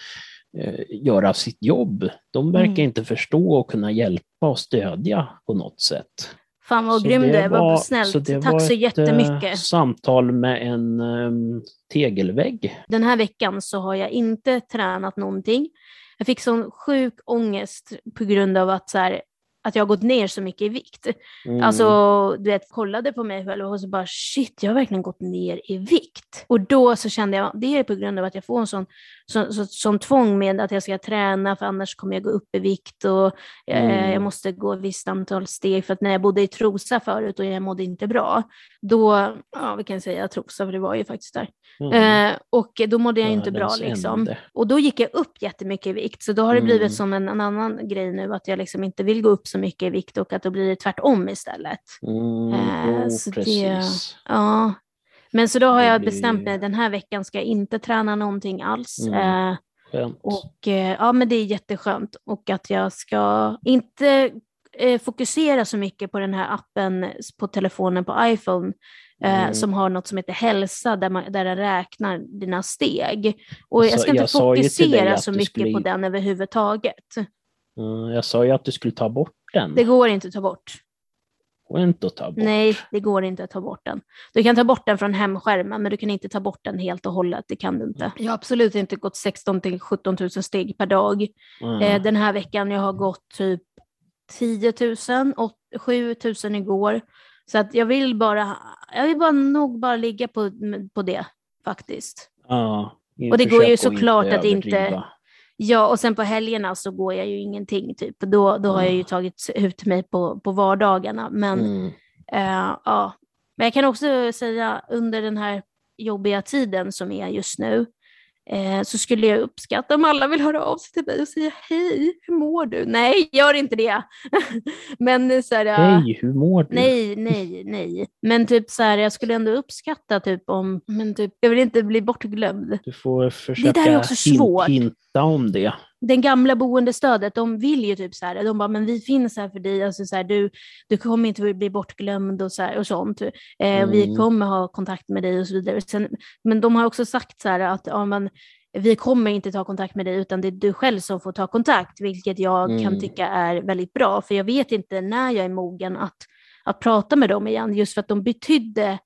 eh, göra sitt jobb. De verkar Mm. inte förstå och kunna hjälpa och stödja på något sätt. Fan vad Så grym du det vad var- snällt. så det Tack var så ett, jättemycket. eh, samtal med en um, tegelvägg. Den här veckan så har jag inte tränat någonting. Jag fick sån sjuk ångest på grund av att, så här, att jag har gått ner så mycket i vikt. Mm. Alltså, du vet, kollade på mig själv och så bara shit, jag har verkligen gått ner i vikt. Och då så kände jag, det är på grund av att jag får en sån som, som, tvång med att jag ska träna för annars kommer jag gå upp i vikt och eh, Mm. jag måste gå ett visst antal steg. För att när jag bodde i Trosa förut och jag mådde inte bra, då, ja vi kan säga Trosa för det var ju faktiskt där, Mm. eh, och då mådde jag inte bra liksom. ände. Och då gick jag upp jättemycket i vikt, så då har det blivit Mm. som en, en annan grej nu, att jag liksom inte vill gå upp så mycket i vikt och att då blir det tvärtom istället. Mm, jo, så det- precis. Ja, men så då har jag bestämt mig, den här veckan ska jag inte träna någonting alls. Mm. Eh, Skönt. och eh, ja, men det är jätteskönt. Och att jag ska inte eh, fokusera så mycket på den här appen på telefonen på iPhone. Eh, Mm. som har något som heter hälsa där, man, där den räknar dina steg. Och jag Så ska inte jag dig fokusera så mycket skulle på den överhuvudtaget. Mm, jag sa ju att du skulle ta bort den. Det går inte att ta bort. Går inte att ta bort. Nej, det går inte att ta bort den. Du kan ta bort den från hemskärmen, men du kan inte ta bort den helt och hållet. Det kan du inte. Jag har absolut inte gått 16 till 17 000 steg per dag. Mm. Eh, den här veckan jag har gått typ 10 000, och 7 000 igår. Så att jag vill bara, jag vill bara nog bara ligga på, på det faktiskt. ja, och det går ju såklart att inte-. Ja, och sen på helgerna så går jag ju ingenting typ. Då, då har jag ju Mm. tagit ut mig på, på vardagarna. Men Mm. Eh, ja. Men jag kan också säga under den här jobbiga tiden som är just nu så skulle jag uppskatta om alla vill höra av sig till mig och säga hej, hur mår du? Nej, gör inte det. Men eh, så här, Hej, hur mår du? nej, nej, nej. Men typ så här, jag skulle ändå uppskatta typ om, men typ, jag vill inte bli bortglömd. Du får försöka där är också svårt. hinta om det. Den gamla boendestödet, de vill ju typ så här, de bara, men vi finns här för dig, alltså så här, du, du kommer inte bli bortglömd och, så här, och sånt. Eh, Vi Mm. kommer ha kontakt med dig och så vidare. Sen, men de har också sagt så här att ja, men, vi kommer inte ta kontakt med dig, utan det är du själv som får ta kontakt, vilket jag kan Mm. tycka är väldigt bra, för jag vet inte när jag är mogen att, att prata med dem igen, just för att de betydde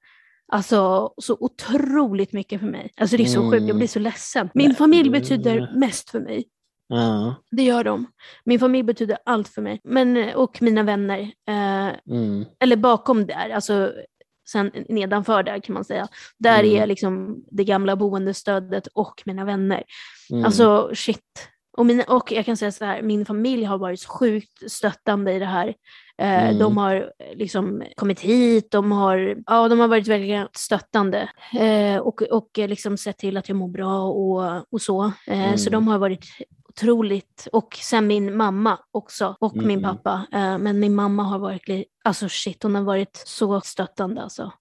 Alltså så otroligt mycket för mig. Alltså det är så sjukt, jag Mm. blir så ledsen. Min familj betyder mest för mig. Ja. Det gör de. Min familj betyder allt för mig. Men, och mina vänner. Eh, Mm. eller bakom där, alltså sen nedanför där kan man säga. Där Mm. är liksom det gamla boendestödet och mina vänner. Mm. Alltså shit. Och, mina, och jag kan säga så här, min familj har varit så sjukt stöttande i det här. Eh, Mm. De har liksom kommit hit, de har, ja, de har varit väldigt stöttande eh, och, och liksom sett till att jag mår bra och, och så. Eh, Så Mm. de har varit otroligt. Och sen min mamma också och min Mm. pappa. Eh, Men min mamma har varit, alltså shit, hon har varit så stöttande alltså.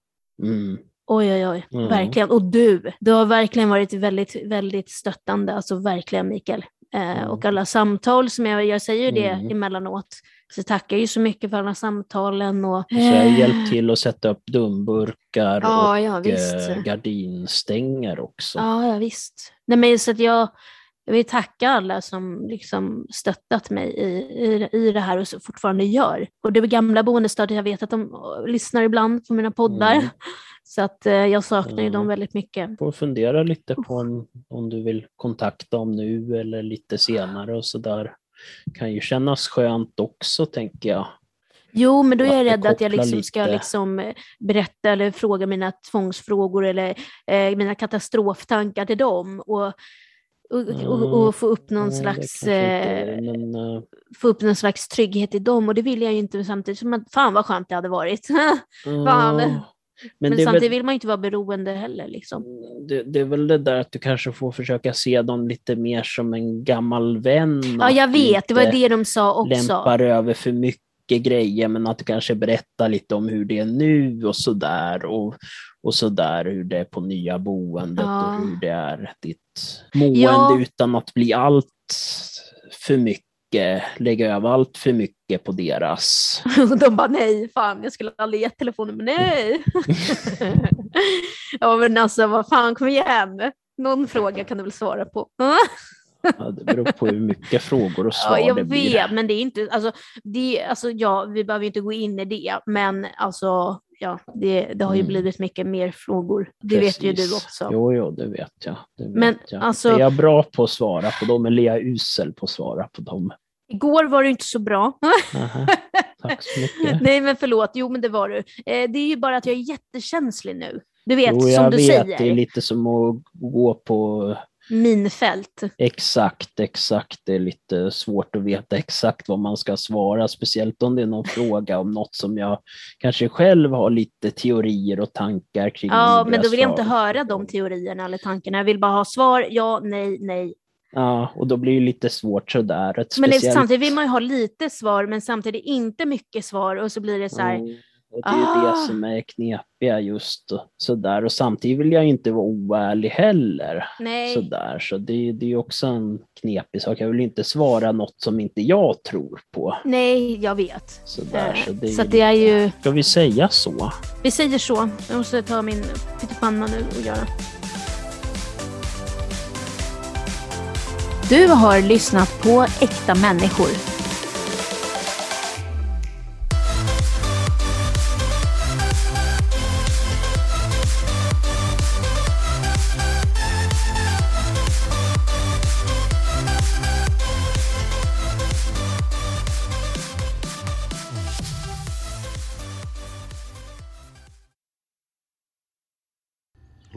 Mm. Oj, oj, oj, Mm. verkligen. Och du, du har verkligen varit väldigt, väldigt stöttande, alltså verkligen Mikael. Eh, Mm. Och alla samtal som jag, jag säger det Mm. emellanåt, så tackar ju så mycket för alla samtalen. Och, Så jag har hjälpt till att sätta upp dumburkar Ja, ja och visst. eh, gardinstänger också. Ja, ja visst. Nej, men så att jag, jag vill tacka alla som liksom stöttat mig i, i, i det här och så fortfarande gör. Och det gamla boendestödet, jag vet att de eh, lyssnar ibland på mina poddar. Mm. Så att eh, jag saknar ju dem väldigt mycket. Får fundera lite på om, om du vill kontakta dem nu eller lite senare och sådär. Kan ju kännas skönt också tänker jag. Jo, men då är jag rädd att jag liksom ska liksom eh, berätta eller fråga mina tvångsfrågor eller eh, mina katastroftankar till dem och, och, och, och få upp någon det slags kanske eh, inte, men, eh, få upp någon slags trygghet i dem och det vill jag ju inte samtidigt som att fan vad skönt det hade varit. Fan. ja. Men, Men, samtidigt väl, vill man ju inte vara beroende heller liksom. det, det är väl det där att du kanske får försöka se dem lite mer som en gammal vän. Ja, jag vet, det var inte det de sa också. lämpar över för mycket grejer, men att du kanske berättar lite om hur det är nu och sådär. Och, och sådär hur det är på nya boendet Ja. och hur det är ditt mående Ja. utan att bli allt för mycket, lägga över allt för mycket på deras. De bara nej, fan jag skulle aldrig gett telefonen, men nej. ja men alltså vad fan, kom igen. Någon fråga kan du väl svara på? Ja, det beror på hur mycket frågor och svar Ja, jag det vet, blir. men det är inte, alltså, det, alltså ja, vi behöver inte gå in i det, men alltså, ja, det, det har ju Mm. blivit mycket mer frågor. Det vet ju du Precis. också. Jo, jo, det vet jag. Det vet Men, jag. alltså- Är jag bra på att svara på dem eller är jag usel på att svara på dem? Igår var du inte så bra. Aha. Tack så mycket. Nej, men förlåt. Jo, men det var du. Eh, det är ju bara att jag är jättekänslig nu. Du vet, jo, som jag du vet. säger. Det är lite som att gå på minfält. Exakt, exakt. Det är lite svårt att veta exakt vad man ska svara, speciellt om det är någon fråga om något som jag kanske själv har lite teorier och tankar kring. Ja, men då vill jag inte höra de teorierna eller tankarna. Jag vill bara ha svar, ja, nej, nej. Ja, och då blir det lite svårt sådär. Ett speciellt... Men det, samtidigt vill man ju ha lite svar, men samtidigt inte mycket svar och så blir det så här. Mm. Och det är ah. det som är knepiga just sådär. Och samtidigt vill jag inte vara oärlig heller. Nej. Sådär. Så det, det är också en knepig sak. Jag vill inte svara något som inte jag tror på. Nej, jag vet. Sådär, så det, så det är ju... Ska vi säga så? Vi säger så. Jag måste ta min pyttipanna nu och göra. Du har lyssnat på Äkta människor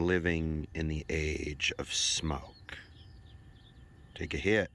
living in the age of smoke. Take a hit,